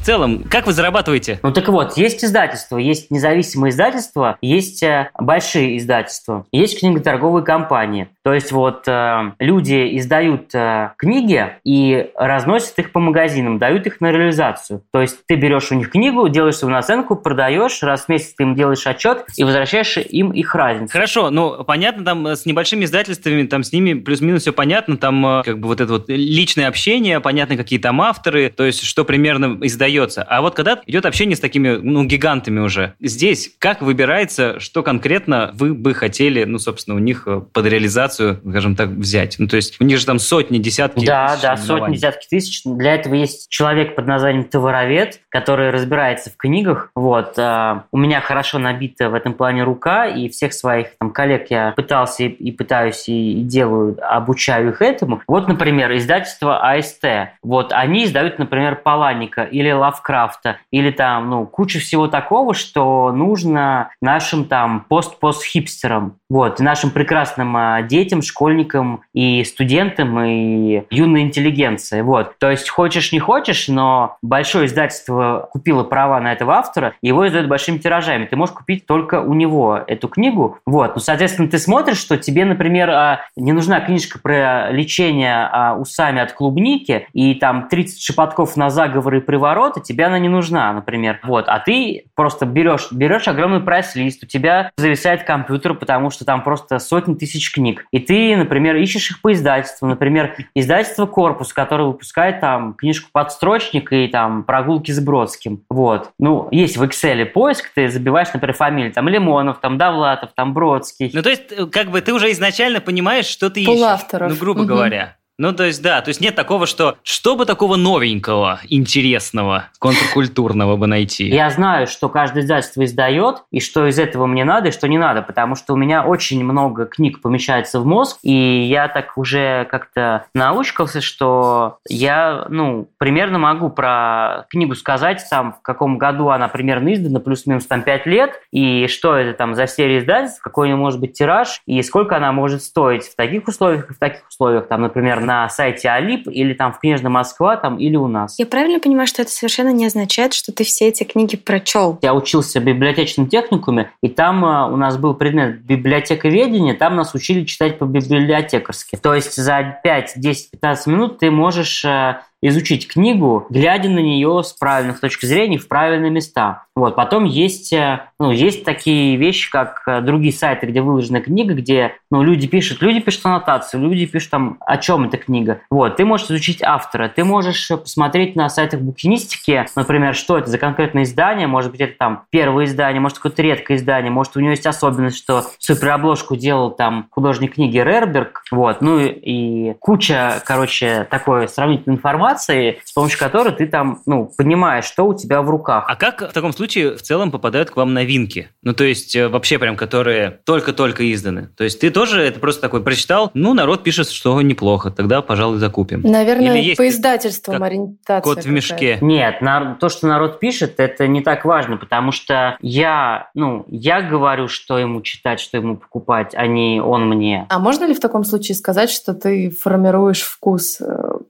целом, как вы зарабатываете? Ну так вот, есть издательства, есть независимые издательства, есть э, большие издательства, есть книготорговые компании. То есть вот э, люди издают э, книги и разносят их по магазинам, дают их на реализацию. То есть ты берешь у них книгу, делаешь свою наценку, продаешь, раз в месяц ты им делаешь отчет и возвращаешь им их разницу. Хорошо, ну понятно, там с небольшими издательствами, там с ними плюс-минус все понятно, там э, как бы вот это вот личное общение, понятно, какие там авторы, то есть что примерно издает остается. А вот когда идет общение с такими, ну, гигантами уже, здесь как выбирается, что конкретно вы бы хотели, ну, собственно, у них э, под реализацию репутацию, скажем так, взять? Ну, то есть у них же там сотни, десятки Да, тысяч да, сотни, десятки тысяч. Для этого есть человек под названием товаровед, который разбирается в книгах. Вот. а, У меня хорошо набита в этом плане рука, и всех своих там, коллег я пытался и, и пытаюсь, и, и делаю, обучаю их этому. Вот, например, издательство АСТ. Вот они издают, например, Паланика или Лавкрафта, или там, ну, куча всего такого, что нужно нашим там пост-пост-хипстерам, вот, нашим прекрасным а, детям, школьникам и студентам, и юной интеллигенции, вот. То есть хочешь не хочешь, но большое издательство купило права на этого автора, его издают большими тиражами. Ты можешь купить только у него эту книгу, вот. Ну, соответственно, ты смотришь, что тебе, например, а, не нужна книжка про лечение а, усами от клубники, и там 30 шепотков на заговоры и привороты, тебе она не нужна, например. Вот. А ты просто берешь, берешь огромный прайс-лист, у тебя зависает компьютер, потому что там просто сотни тысяч книг. И ты, например, ищешь их по издательству. Например, издательство «Корпус», которое выпускает там книжку «Подстрочник» и там «Прогулки с Бродским». Вот. Ну, есть в Excel поиск, ты забиваешь, например, фамилии. Там Лимонов, там Довлатов, там Бродский. Ну, то есть, э, как бы ты уже изначально понимаешь, что ты ищешь. Полавторов. Ну, грубо Мгм. говоря. Ну, то есть, да, то есть нет такого, что что бы такого новенького, интересного, контркультурного бы найти. Я знаю, что каждое издательство издает, и что из этого мне надо, и что не надо, потому что у меня очень много книг помещается в мозг, и я так уже как-то научкался, что я, ну, примерно могу про книгу сказать, там, в каком году она примерно издана, плюс-минус там 5 лет, и что это там за серия издательств, какой у нее может быть тираж, и сколько она может стоить в таких условиях в таких условиях, там, например, на сайте Алип, или там в Книжном Москва, там, или у нас. Я правильно понимаю, что это совершенно не означает, что ты все эти книги прочел? Я учился в библиотечном техникуме, и там э, у нас был предмет библиотековедения, там нас учили читать по-библиотекарски. То есть за 5, 10, 15 минут ты можешь э, изучить книгу, глядя на нее с правильных точки зрения в правильные места. Вот. Потом есть, э, ну, есть такие вещи, как э, другие сайты, где выложена книга, где ну, люди пишут, люди пишут аннотацию, люди пишут там, о чем эта книга. Вот. Ты можешь изучить автора, ты можешь э, посмотреть на сайтах букинистики, например, что это за конкретное издание, может быть, это там первое издание, может, какое-то редкое издание, может, у него есть особенность, что суперобложку делал там художник книги Рерберг, вот, ну и, и куча, короче, такой сравнительной информации, с помощью которой ты там, ну, понимаешь, что у тебя в руках. А как в таком случае в целом попадают к вам новинки? Ну, то есть, э, вообще прям, которые только-только изданы. То есть, ты тоже это просто такой прочитал, ну, народ пишет, что неплохо, тогда, пожалуй, закупим. Наверное, Или есть по издательствам как ориентация. Кот в мешке. Нет, на- то, что народ пишет, это не так важно, потому что я, ну, я говорю, что ему читать, что ему покупать, а не он мне. А можно ли в таком случае сказать, что ты формируешь вкус э,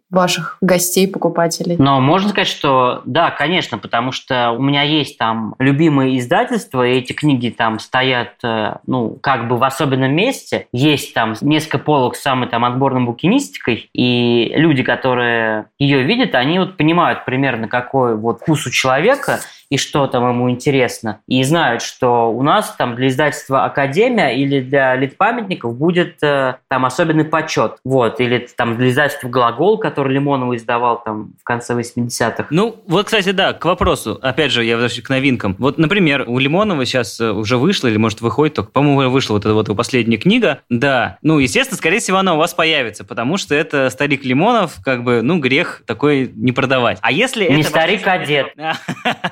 ваших гостей, покупателей? Но можно сказать, что да, конечно, потому что у меня есть там любимые издательства, и эти книги там стоят, э, ну, как бы в особенном месте. Есть там несколько полок с самой там отборной букинистикой, и люди, которые ее видят, они вот понимают примерно, какой вот вкус у человека, и что там ему интересно. И знают, что у нас там для издательства Академия или для литпамятников будет э, там особенный почет. Вот. Или там для издательства Глагол, который Лимонов издавал там в конце 80-х. Ну, вот, кстати, да, к вопросу. Опять же, я возвращаюсь к новинкам. Вот, например, у Лимонова сейчас э, уже вышла, или, может, выходит только, по-моему, вышла вот эта вот его последняя книга. Да. Ну, естественно, скорее всего, она у вас появится, потому что это старик Лимонов, как бы, ну, грех такой не продавать. А если Не это... старик, а дед. [laughs]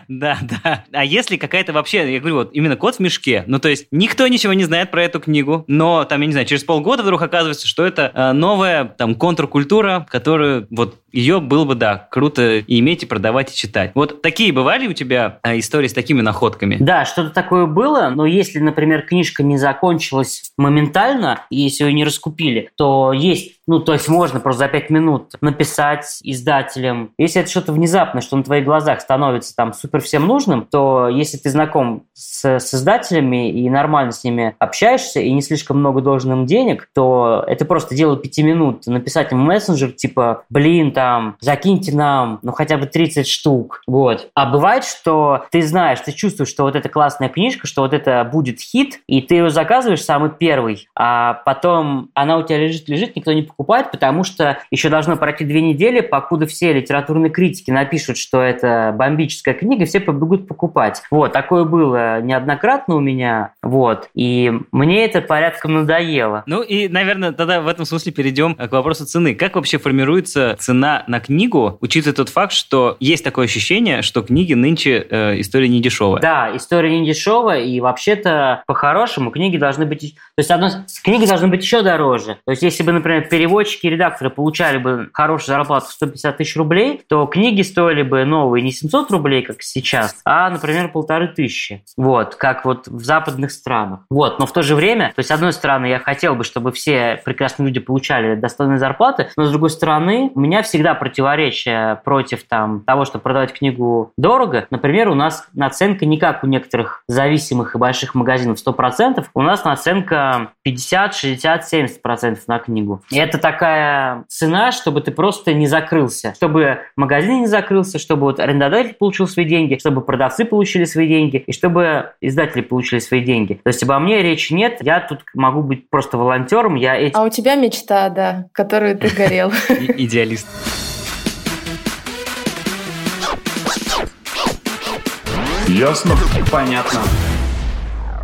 Да, [laughs] да. А если какая-то вообще, я говорю, вот именно кот в мешке, ну, то есть никто ничего не знает про эту книгу, но там, я не знаю, через полгода вдруг оказывается, что это э, новая там контркультура, которую вот ее было бы, да, круто иметь, и продавать, и читать. Вот такие бывали у тебя э, истории с такими находками? Да, что-то такое было, но если, например, книжка не закончилась моментально, если ее не раскупили, то есть, ну, то есть можно просто за пять минут написать издателям. Если это что-то внезапное, что на твоих глазах становится там супер всем нужным, то если ты знаком с, с издателями и нормально с ними общаешься, и не слишком много должен им денег, то это просто дело пяти минут. Написать им мессенджер, типа, блин, там, закиньте нам, ну, хотя бы 30 штук, вот. А бывает, что ты знаешь, ты чувствуешь, что вот эта классная книжка, что вот это будет хит, и ты ее заказываешь самый первый, а потом она у тебя лежит-лежит, никто не покупает, потому что еще должно пройти две недели, покуда все литературные критики напишут, что это бомбическая книга, все побегут покупать. Вот, такое было неоднократно у меня, вот, и мне это порядком надоело. Ну и, наверное, тогда в этом смысле перейдем к вопросу цены. Как вообще формируется цена на книгу, учитывая тот факт, что есть такое ощущение, что книги нынче э, история не дешевая? Да, история не дешевая, и вообще-то по-хорошему книги должны быть... То есть, одно, книги должны быть еще дороже. То есть, если бы, например, переводчики и редакторы получали бы хорошую зарплату в 150 тысяч рублей, то книги стоили бы новые не 700 рублей, как сейчас, а, например, полторы тысячи. Вот, как вот в западных странах. Вот, но в то же время, то есть, с одной стороны, я хотел бы, чтобы все прекрасные люди получали достойные зарплаты, но с другой стороны, у меня всегда противоречие против там, того, чтобы продавать книгу дорого. Например, у нас наценка не как у некоторых зависимых и больших магазинов 100%, у нас наценка 50, 60, 70% на книгу. И это такая цена, чтобы ты просто не закрылся, чтобы магазин не закрылся, чтобы вот арендодатель получил свои деньги, чтобы продавцы получили свои деньги и чтобы издатели получили свои деньги. То есть обо мне речи нет, я тут могу быть просто волонтером, я эти... А у тебя мечта, да, которую ты горел. [laughs] Идеалист. Ясно? Понятно.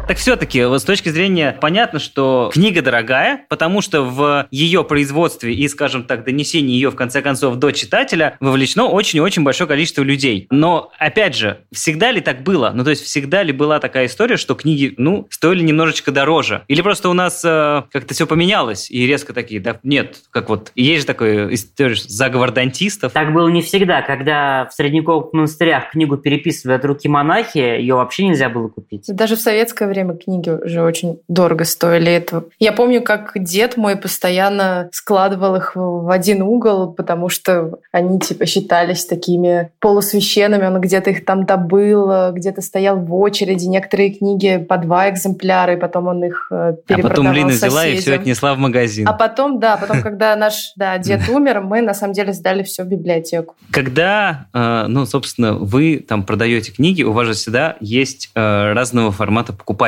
Так все-таки, вот с точки зрения, понятно, что книга дорогая, потому что в ее производстве и, скажем так, донесении ее, в конце концов, до читателя вовлечено очень-очень большое количество людей. Но, опять же, всегда ли так было? Ну, то есть, всегда ли была такая история, что книги, ну, стоили немножечко дороже? Или просто у нас э, как-то все поменялось, и резко такие, да, нет, как вот, есть же такой история, заговор дантистов. Так было не всегда. Когда в средневековых монастырях книгу переписывали от руки монахи, ее вообще нельзя было купить. Даже в советское время книги уже очень дорого стоили этого. Я помню, как дед мой постоянно складывал их в один угол, потому что они типа считались такими полусвященными. Он где-то их там добыл, где-то стоял в очереди. Некоторые книги по два экземпляра, и потом он их перепродавал А потом Лина взяла соседям. и все отнесла в магазин. А потом, да, потом, когда наш да, дед умер, мы на самом деле сдали все в библиотеку. Когда, э, ну, собственно, вы там продаете книги, у вас же всегда есть э, разного формата покупателей.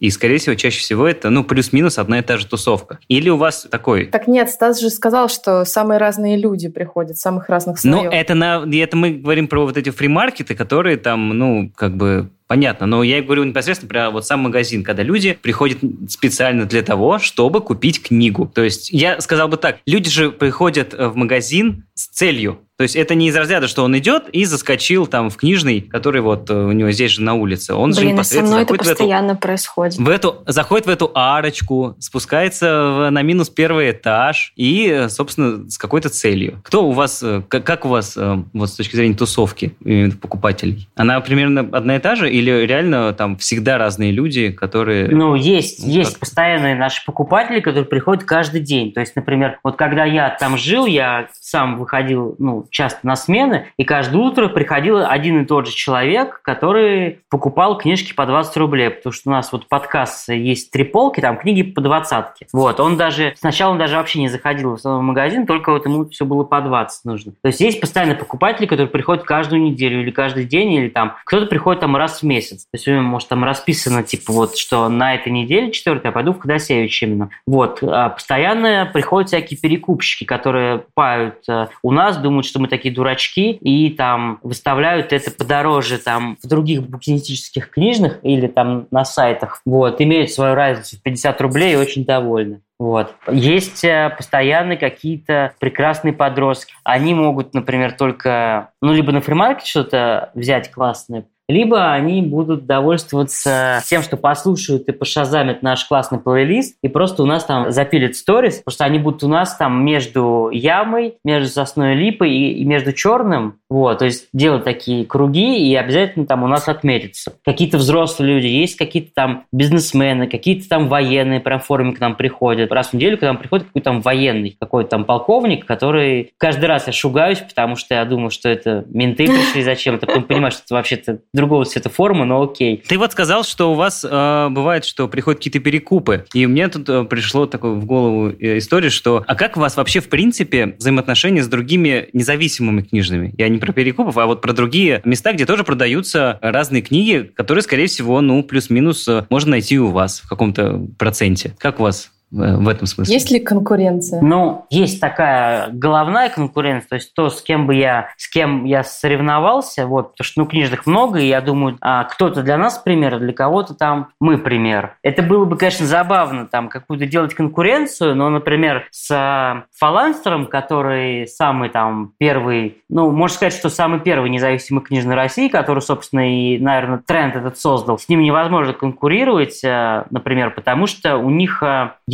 И, скорее всего, чаще всего это, ну, плюс-минус одна и та же тусовка. Или у вас такой... Так нет, Стас же сказал, что самые разные люди приходят, самых разных Ну, слоев. это, на, это мы говорим про вот эти фримаркеты, которые там, ну, как бы Понятно, но я говорю непосредственно про вот сам магазин, когда люди приходят специально для того, чтобы купить книгу. То есть я сказал бы так, люди же приходят в магазин с целью. То есть это не из разряда, что он идет и заскочил там в книжный, который вот э, у него здесь же на улице. Он же Блин, со непосредственно мной это заходит в эту постоянно происходит. в эту, заходит в эту арочку, спускается в- на минус первый этаж и, собственно, с какой-то целью. Кто у вас, э, как, как у вас, э, вот с точки зрения тусовки именно покупателей? Она примерно одна и та же или реально там всегда разные люди, которые... Ну, есть, Ну, есть как? постоянные наши покупатели, которые приходят каждый день. То есть, например, вот когда я там жил, я сам выходил, ну, часто на смены, и каждое утро приходил один и тот же человек, который покупал книжки по 20 рублей, потому что у нас вот подкаст есть три полки, там книги по двадцатке. Вот, он даже, сначала он даже вообще не заходил в свой магазин, только вот ему все было по 20 нужно. То есть есть постоянные покупатели, которые приходят каждую неделю или каждый день, или там кто-то приходит там раз в месяц. То есть у него, может, там расписано, типа, вот, что на этой неделе, четвертая, я пойду в Ходосевич именно. Вот. А постоянно приходят всякие перекупщики, которые покупают э, у нас, думают, что мы такие дурачки, и там выставляют это подороже там в других букинистических книжных или там на сайтах. Вот. Имеют свою разницу в 50 рублей и очень довольны. Вот. Есть э, постоянно какие-то прекрасные подростки. Они могут, например, только, ну, либо на фримаркете что-то взять классное, либо они будут довольствоваться тем, что послушают и пошазамят наш классный плейлист, и просто у нас там запилят сторис, потому что они будут у нас там между ямой, между сосной липой и, и между черным, вот, то есть делать такие круги, и обязательно там у нас отметятся. Какие-то взрослые люди, есть какие-то там бизнесмены, какие-то там военные прям в форме к нам приходят. Раз в неделю к нам приходит какой-то там военный, какой-то там полковник, который каждый раз я шугаюсь, потому что я думаю, что это менты пришли зачем-то, потом понимаю, что это вообще-то другого цвета формы, но окей. Ты вот сказал, что у вас э, бывает, что приходят какие-то перекупы. И мне тут э, пришло такое в голову э, история, что а как у вас вообще в принципе взаимоотношения с другими независимыми книжными? Я не про перекупов, а вот про другие места, где тоже продаются разные книги, которые, скорее всего, ну, плюс-минус э, можно найти у вас в каком-то проценте. Как у вас в этом смысле. Есть ли конкуренция? Ну, есть такая головная конкуренция, то есть то, с кем бы я, с кем я соревновался, вот, потому что, ну, книжных много, и я думаю, а кто-то для нас пример, а для кого-то там мы пример. Это было бы, конечно, забавно, там, какую-то делать конкуренцию, но, например, с Фаланстером, который самый там первый, ну, можно сказать, что самый первый независимый книжный России, который, собственно, и, наверное, тренд этот создал, с ним невозможно конкурировать, э, например, потому что у них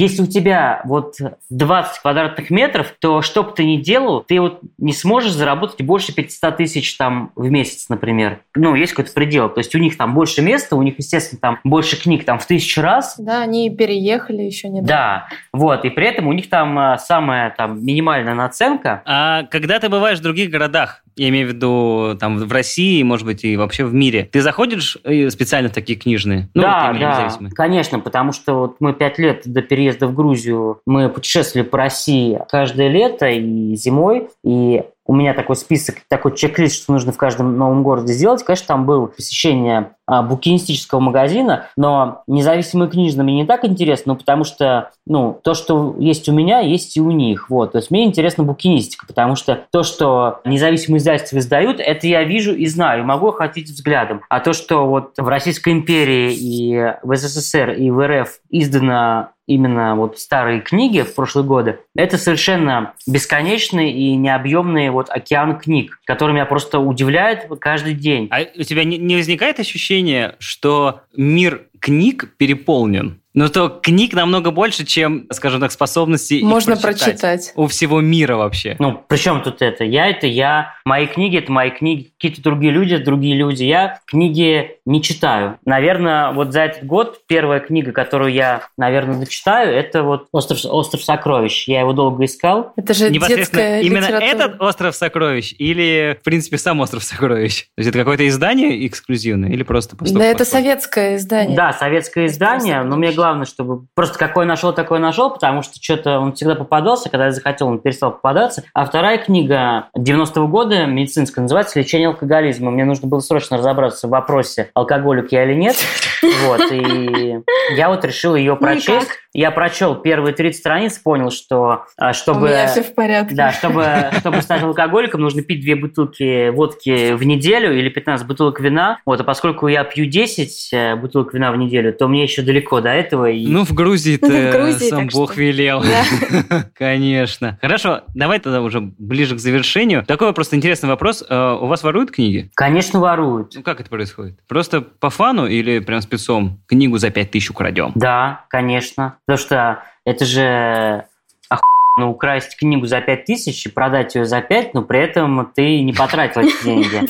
если у тебя вот 20 квадратных метров, то что бы ты ни делал, ты вот не сможешь заработать больше 500 тысяч там в месяц, например. Ну, есть какой-то предел. То есть у них там больше места, у них, естественно, там больше книг там в тысячу раз. Да, они переехали еще недавно. Да, вот. И при этом у них там а, самая там минимальная наценка. А когда ты бываешь в других городах, я имею в виду там в России, может быть, и вообще в мире. Ты заходишь э, специально в такие книжные? Ну, да, вот да, конечно, потому что вот мы пять лет до переезда в Грузию, мы путешествовали по России каждое лето и зимой, и у меня такой список, такой чек-лист, что нужно в каждом новом городе сделать. Конечно, там было посещение букинистического магазина, но независимые книжные мне не так интересно, ну, потому что ну, то, что есть у меня, есть и у них. Вот. То есть мне интересна букинистика, потому что то, что независимые издательства издают, это я вижу и знаю, могу охватить взглядом. А то, что вот в Российской империи и в СССР и в РФ издано именно вот старые книги в прошлые годы, это совершенно бесконечный и необъемный вот океан книг, который меня просто удивляет каждый день. А у тебя не возникает ощущение, что мир книг переполнен? Но то книг намного больше, чем, скажем так, способностей Можно прочитать. прочитать. У всего мира вообще. Ну, при чем тут это? Я – это я, мои книги – это мои книги, какие-то другие люди – другие люди. Я книги не читаю. Наверное, вот за этот год первая книга, которую я, наверное, дочитаю, это вот «Остров, остров сокровищ». Я его долго искал. Это же детская именно литература. этот «Остров сокровищ» или, в принципе, сам «Остров сокровищ»? То есть это какое-то издание эксклюзивное или просто поступ? Да, это советское издание. Да, советское издание, но мне главное, чтобы просто какой нашел, такой нашел, потому что что-то он всегда попадался, когда я захотел, он перестал попадаться. А вторая книга 90-го года, медицинская, называется «Лечение алкоголизма». Мне нужно было срочно разобраться в вопросе, алкоголик я или нет. [laughs] Вот, и я вот решил ее [laughs] прочесть. Я прочел первые 30 страниц, понял, что а, чтобы... У меня все в порядке. Да, чтобы, [laughs] чтобы стать алкоголиком, нужно пить две бутылки водки в неделю или 15 бутылок вина. Вот, а поскольку я пью 10 э, бутылок вина в неделю, то мне еще далеко до этого. И... Ну, в Грузии ну, ты [laughs] сам Бог что... велел. Да. Конечно. Хорошо, давай тогда уже ближе к завершению. Такой просто интересный вопрос. Э, у вас воруют книги? Конечно, воруют. Ну, как это происходит? Просто по фану или прям спецом книгу за 5000 украдем? Да, конечно. Потому что это же охуенно украсть книгу за 5 тысяч и продать ее за 5, но при этом ты не потратил эти деньги.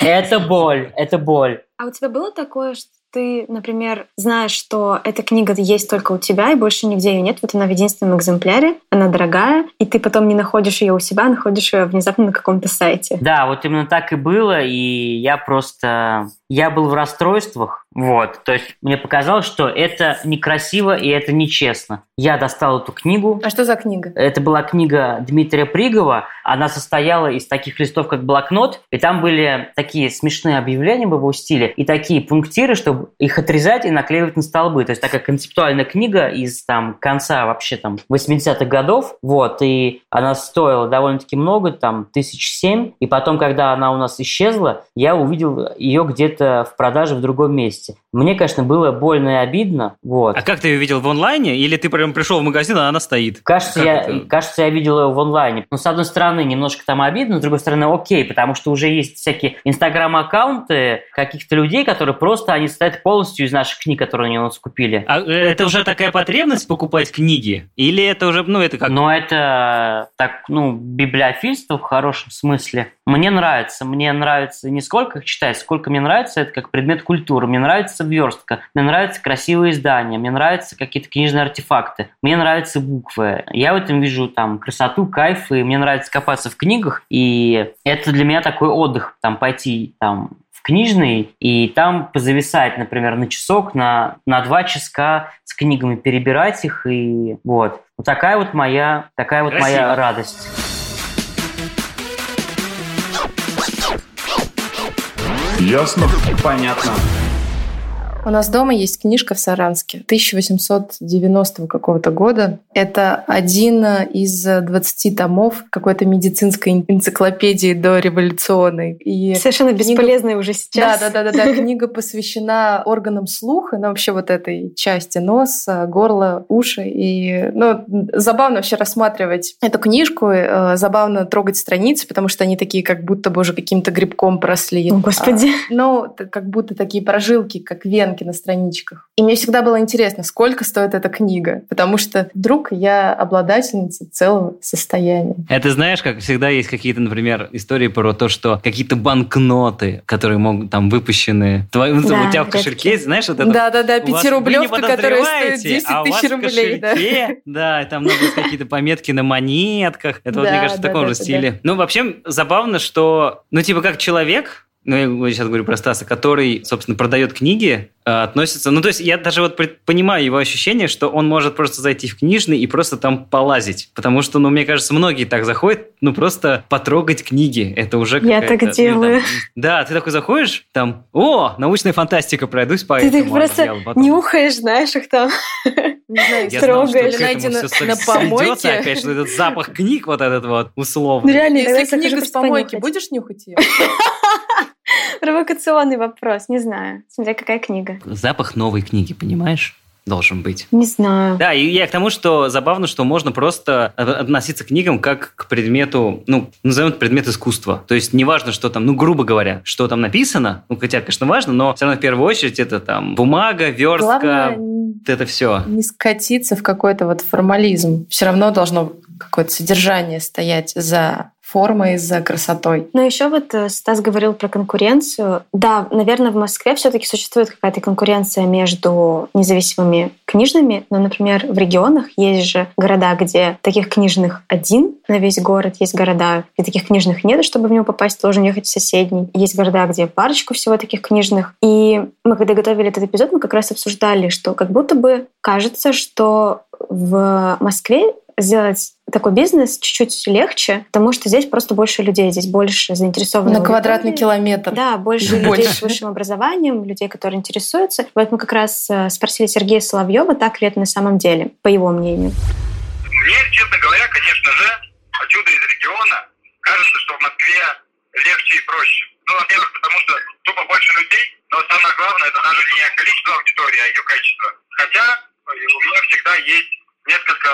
Это боль, это боль. А у тебя было такое, что ты, например, знаешь, что эта книга есть только у тебя, и больше нигде ее нет, вот она в единственном экземпляре, она дорогая, и ты потом не находишь ее у себя, а находишь ее внезапно на каком-то сайте. Да, вот именно так и было, и я просто... Я был в расстройствах, вот, то есть мне показалось, что это некрасиво и это нечестно. Я достал эту книгу. А что за книга? Это была книга Дмитрия Пригова. Она состояла из таких листов, как блокнот, и там были такие смешные объявления в его стиле и такие пунктиры, чтобы их отрезать и наклеивать на столбы. То есть такая концептуальная книга из там конца вообще там 80-х годов, вот, и она стоила довольно-таки много, там, тысяч семь, и потом, когда она у нас исчезла, я увидел ее где-то в продаже в другом месте. Мне, конечно, было больно и обидно, вот. А как ты ее видел в онлайне, или ты прям пришел в магазин, а она стоит? Кажется, я, это? кажется, я видел ее в онлайне. Но, с одной стороны, немножко там обидно, с другой стороны, окей, потому что уже есть всякие инстаграм-аккаунты каких-то людей, которые просто, они состоят полностью из наших книг, которые они у нас купили. А э, это уже такая потребность покупать книги? Или это уже, ну, это как... Ну, это так, ну, библиофильство в хорошем смысле. Мне нравится. Мне нравится не сколько их читать, сколько мне нравится это как предмет культуры. Мне нравится верстка, мне нравятся красивые издания, мне нравятся какие-то книжные артефакты, мне нравятся буквы. Я в этом вижу там красоту, кайф, и мне нравится копаться в книгах, и это для меня такой отдых, там пойти там в книжный и там позависать, например, на часок, на, на два часа с книгами, перебирать их и вот. Вот такая вот моя, такая вот Красиво. моя радость. Ясно? Понятно. У нас дома есть книжка в Саранске 1890 какого-то года. Это один из 20 томов какой-то медицинской энциклопедии дореволюционной. И Совершенно книга- бесполезная уже сейчас. Да, да, да, да, да. Книга посвящена органам слуха, ну вообще вот этой части носа, горла, уши. И ну, забавно вообще рассматривать эту книжку, э, забавно трогать страницы, потому что они такие как будто бы уже каким-то грибком просли. О, Господи. А, ну, как будто такие прожилки, как венки на страничках. И мне всегда было интересно, сколько стоит эта книга, потому что вдруг я обладательница целого состояния. Это знаешь, как всегда есть какие-то, например, истории про то, что какие-то банкноты, которые могут там выпущены. Твои- ну, Да, у тебя в кошельке, редкие. знаешь, вот это Да-да-да, пятирублевка, которая стоит подозреваете, 10 а тысяч в рублей. Да. кошельке, да, и там много какие-то пометки на монетках. Это вот, Да, мне кажется, в да, таком да, же да, стиле. Ну, вообще, забавно, что, ну, типа, как человек, ну, я сейчас говорю про Стаса, который, собственно, продает книги, относится... Ну, то есть я даже вот понимаю его ощущение, что он может просто зайти в книжный и просто там полазить. Потому что, ну, мне кажется, многие так заходят, ну, просто потрогать книги. Это уже Я какая-то, так ну, там, делаю. да, ты такой заходишь, там, о, научная фантастика, пройдусь по Ты этому так просто потом- нюхаешь, знаешь, их там. [laughs] Не знаю, Я знал, что трогаешь. всё на помойке. опять, что этот запах книг вот этот вот Ну условный. реально, иногда Если книга с помойки, будешь нюхать ее? [laughs] Провокационный вопрос, не знаю. Смотря какая книга. Запах новой книги, понимаешь? Должен быть. Не знаю. Да, и я к тому, что забавно, что можно просто от- относиться к книгам как к предмету, ну, назовем это предмет искусства. То есть неважно, что там, ну, грубо говоря, что там написано, ну, хотя, конечно, важно, но все равно в первую очередь это там бумага, верстка, Главное, вот это все. не скатиться в какой-то вот формализм. Все равно должно какое-то содержание стоять за формой, за красотой. Но еще вот э, Стас говорил про конкуренцию. Да, наверное, в Москве все-таки существует какая-то конкуренция между независимыми книжными. Но, например, в регионах есть же города, где таких книжных один на весь город. Есть города, где таких книжных нет, чтобы в него попасть, должен ехать в соседний. Есть города, где парочку всего таких книжных. И мы, когда готовили этот эпизод, мы как раз обсуждали, что как будто бы кажется, что в Москве сделать такой бизнес чуть-чуть легче, потому что здесь просто больше людей, здесь больше заинтересованных. На квадратный километр. Да, больше Или людей больше. с высшим образованием, людей, которые интересуются. Вот мы как раз э, спросили Сергея Соловьева, так ли это на самом деле, по его мнению. Мне, честно говоря, конечно же, отсюда из региона, кажется, что в Москве легче и проще. Ну, во-первых, потому что тупо больше людей, но самое главное, это даже не количество аудитории, а ее качество. Хотя э, у меня всегда есть несколько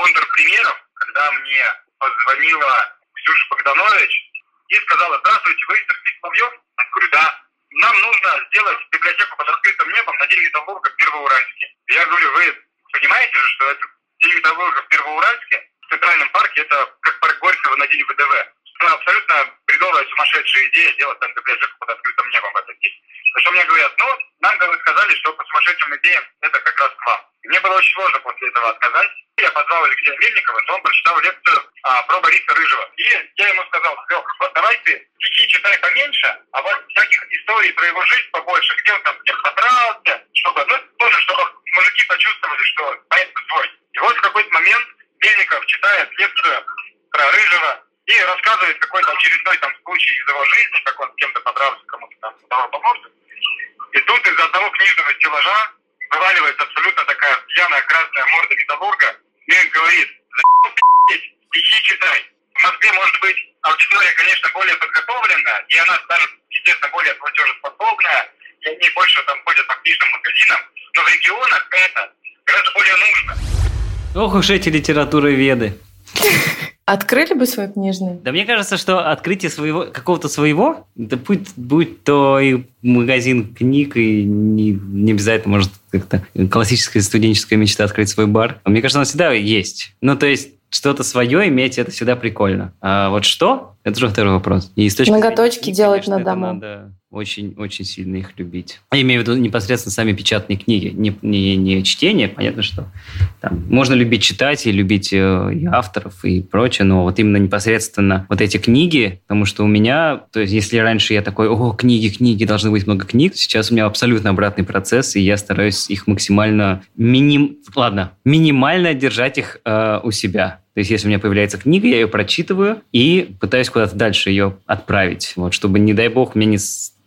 контрпримеров, когда мне позвонила Ксюша Богданович и сказала, здравствуйте, вы Сергей Соловьев? Я говорю, да. Нам нужно сделать библиотеку под открытым небом на День металлурга в Первоуральске. Я говорю, вы понимаете же, что это День металлурга в Первоуральске, в Центральном парке, это как парк Горького на День ВДВ. Ну, абсолютно бредовая, сумасшедшая идея сделать там библиотеку под открытым небом в этот день. Потому что мне говорят, ну, нам сказали, что по сумасшедшим идеям это как раз к вам. И мне было очень сложно после этого отказать. Я позвал Алексея Мельникова, то он прочитал лекцию а, про Бориса Рыжего. И я ему сказал, Лёх, вот давай ты стихи читай поменьше, а вот всяких историй про его жизнь побольше, где он там всех подрался, чтобы, ну, тоже, чтобы мужики почувствовали, что поэт свой. И вот в какой-то момент Мельников читает лекцию про Рыжего и рассказывает какой-то очередной там случай из его жизни, как он с кем-то подрался, кому-то там давал помощь. И тут из одного книжного стеллажа вываливается абсолютно такая пьяная красная морда металлурга и он говорит, «Заебал ты, блядь, стихи читай. В Москве может быть аудитория, конечно, более подготовленная, и она даже, естественно, более платежеспособная, и они больше там ходят по книжным магазинам, но в регионах это гораздо более нужно. Ох уж эти литературоведы. [laughs] Открыли бы свой книжный? Да мне кажется, что открытие своего какого-то своего, да будь, будь то и магазин книг, и не, не обязательно, может, как-то классическая студенческая мечта открыть свой бар. Мне кажется, она всегда есть. Ну, то есть, что-то свое иметь, это всегда прикольно. А вот что? Это уже второй вопрос. И с точки Ноготочки зрения, делать конечно, на дому. Надо очень-очень сильно их любить. Я имею в виду непосредственно сами печатные книги, не, не, не чтение, понятно, что там можно любить читать и любить э, и авторов и прочее, но вот именно непосредственно вот эти книги, потому что у меня, то есть если раньше я такой, о, книги, книги, должно быть много книг, сейчас у меня абсолютно обратный процесс, и я стараюсь их максимально миним... Ладно, минимально держать их э, у себя. То есть, если у меня появляется книга, я ее прочитываю и пытаюсь куда-то дальше ее отправить, вот, чтобы, не дай бог, мне не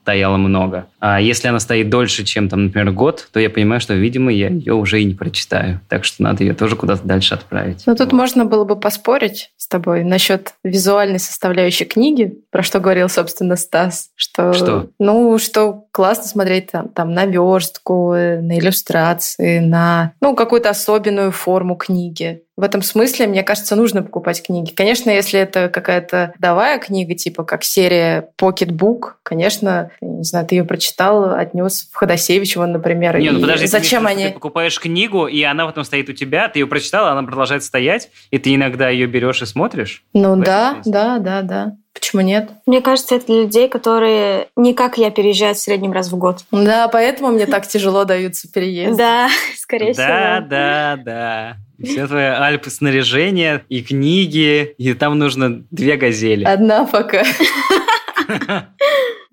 стояло много. А если она стоит дольше, чем, там, например, год, то я понимаю, что, видимо, я ее уже и не прочитаю. Так что надо ее тоже куда-то дальше отправить. Ну, тут Вот. можно было бы поспорить с тобой насчет визуальной составляющей книги, про что говорил, собственно, Стас. Что, Что? Ну, что классно смотреть там, там на верстку, на иллюстрации, на ну, какую-то особенную форму книги. В этом смысле, мне кажется, нужно покупать книги. Конечно, если это какая-то давая книга, типа как серия Pocketbook, конечно, я не знаю, ты ее прочитал, отнес в Ходосевич, вон, например. Не, ну подожди, ты зачем виду, они... Ты покупаешь книгу, и она потом стоит у тебя, ты ее прочитала, она продолжает стоять, и ты иногда ее берешь и смотришь? Ну да, смысле? да, да, да. Почему нет? Мне кажется, это для людей, которые не как я переезжают в среднем раз в год. Да, поэтому мне так тяжело даются переезды. Да, [laughs] скорее Да, всего. да, да. И Все твои альпы снаряжение и книги, и там нужно две газели. Одна пока. [laughs]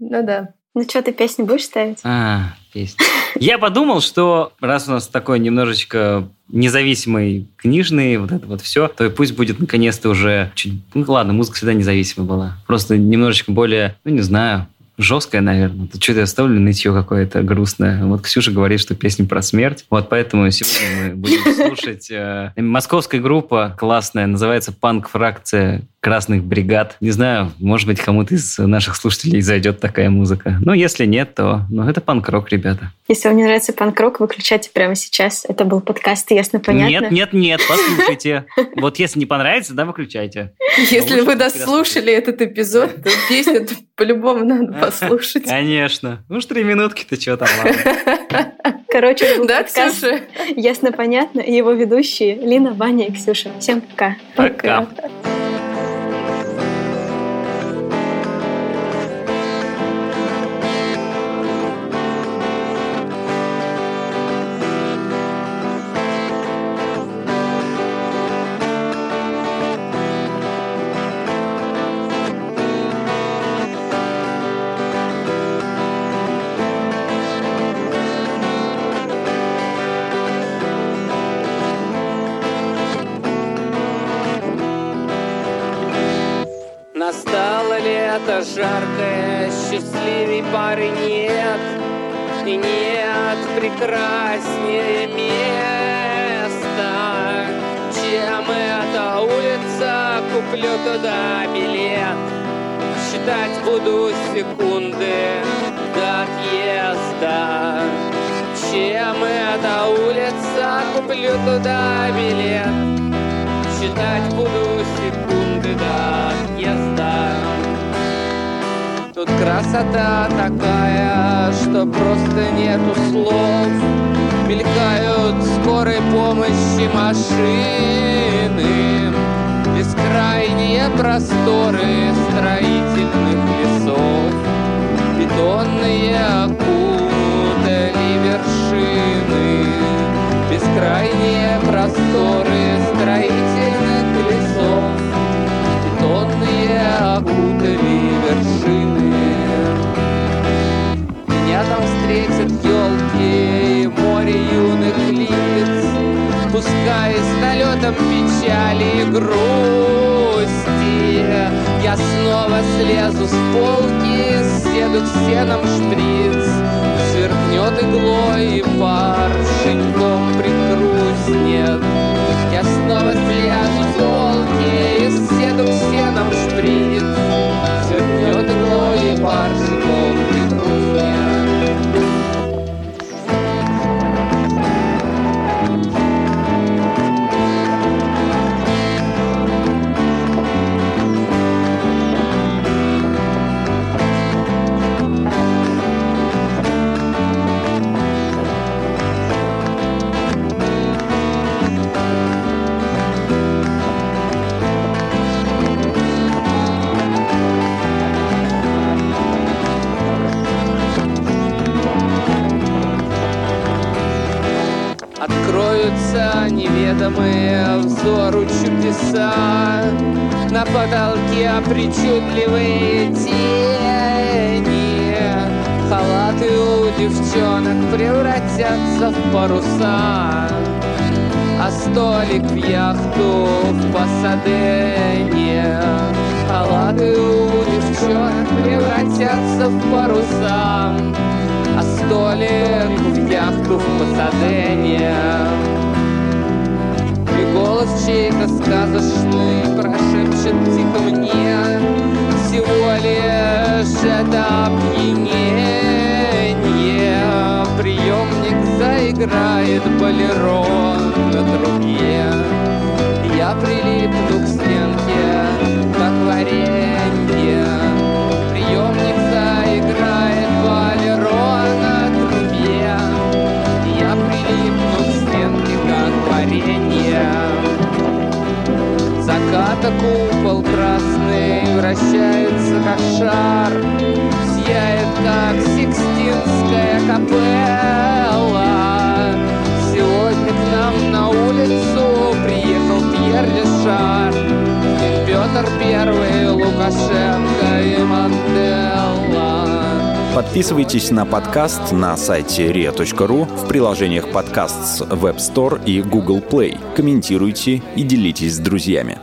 Ну да. Ну что, ты песни будешь ставить? А, песня. Я подумал, что раз у нас такой немножечко независимый книжный, вот это вот все, то и пусть будет наконец-то уже чуть... Ну ладно, музыка всегда независимая была. Просто немножечко более, ну не знаю, жесткая, наверное. Тут что-то я ставлю нытье какое-то грустное. Вот Ксюша говорит, что песня про смерть. Вот поэтому сегодня мы будем [laughs] слушать э, московская группа классная, называется «Панк-фракция красных бригад». Не знаю, может быть, кому-то из наших слушателей зайдет такая музыка. Но если нет, то ну, это панк-рок, ребята. Если вам не нравится панк-рок, выключайте прямо сейчас. Это был подкаст «Ясно, понятно». Нет, нет, нет, послушайте. Вот если не понравится, да, выключайте. Если вы дослушали этот эпизод, то песню по-любому надо послушать. Конечно. Ну, ж три минутки-то что там, ладно. [laughs] Короче, это был Да, подкаст Ксюша? «Ясно, понятно» и его ведущие Лина, Ваня и Ксюша. Всем пока. Пока. Настало жаркое, счастливей пары нет, И нет прекраснее места, чем эта улица, куплю туда билет. Считать буду секунды до отъезда. Чем эта улица, куплю туда билет. Считать буду секунды до отъезда. Тут красота такая, что просто нету слов. Мелькают скорой помощи машины, Бескрайние просторы строительных лесов, Бетонные окутали вершины, Бескрайние просторы строительных лесов, Бетонные окутали вершины. Меня там встретят елки море юных лиц, Пускай с налетом печали и грусти. Я снова слезу с полки, седут сеном шприц. Сверкнет иглой и пар шеньком прикруснет Я снова слезу с полки и седут сеном шприц. Сверкнет иглой и пар сказочный прошепчет тихо мне. Всего лишь это опьянение. Приемник заиграет болеро на трубе Я прилипну к вращается, как шар Сияет, как Сикстинская капелла Сегодня к нам на улицу приехал Пьер Лешар Петр Первый, Лукашенко и Манделла Подписывайтесь на подкаст на сайте ria.ru в приложениях подкаст с Web Store и Google Play. Комментируйте и делитесь с друзьями.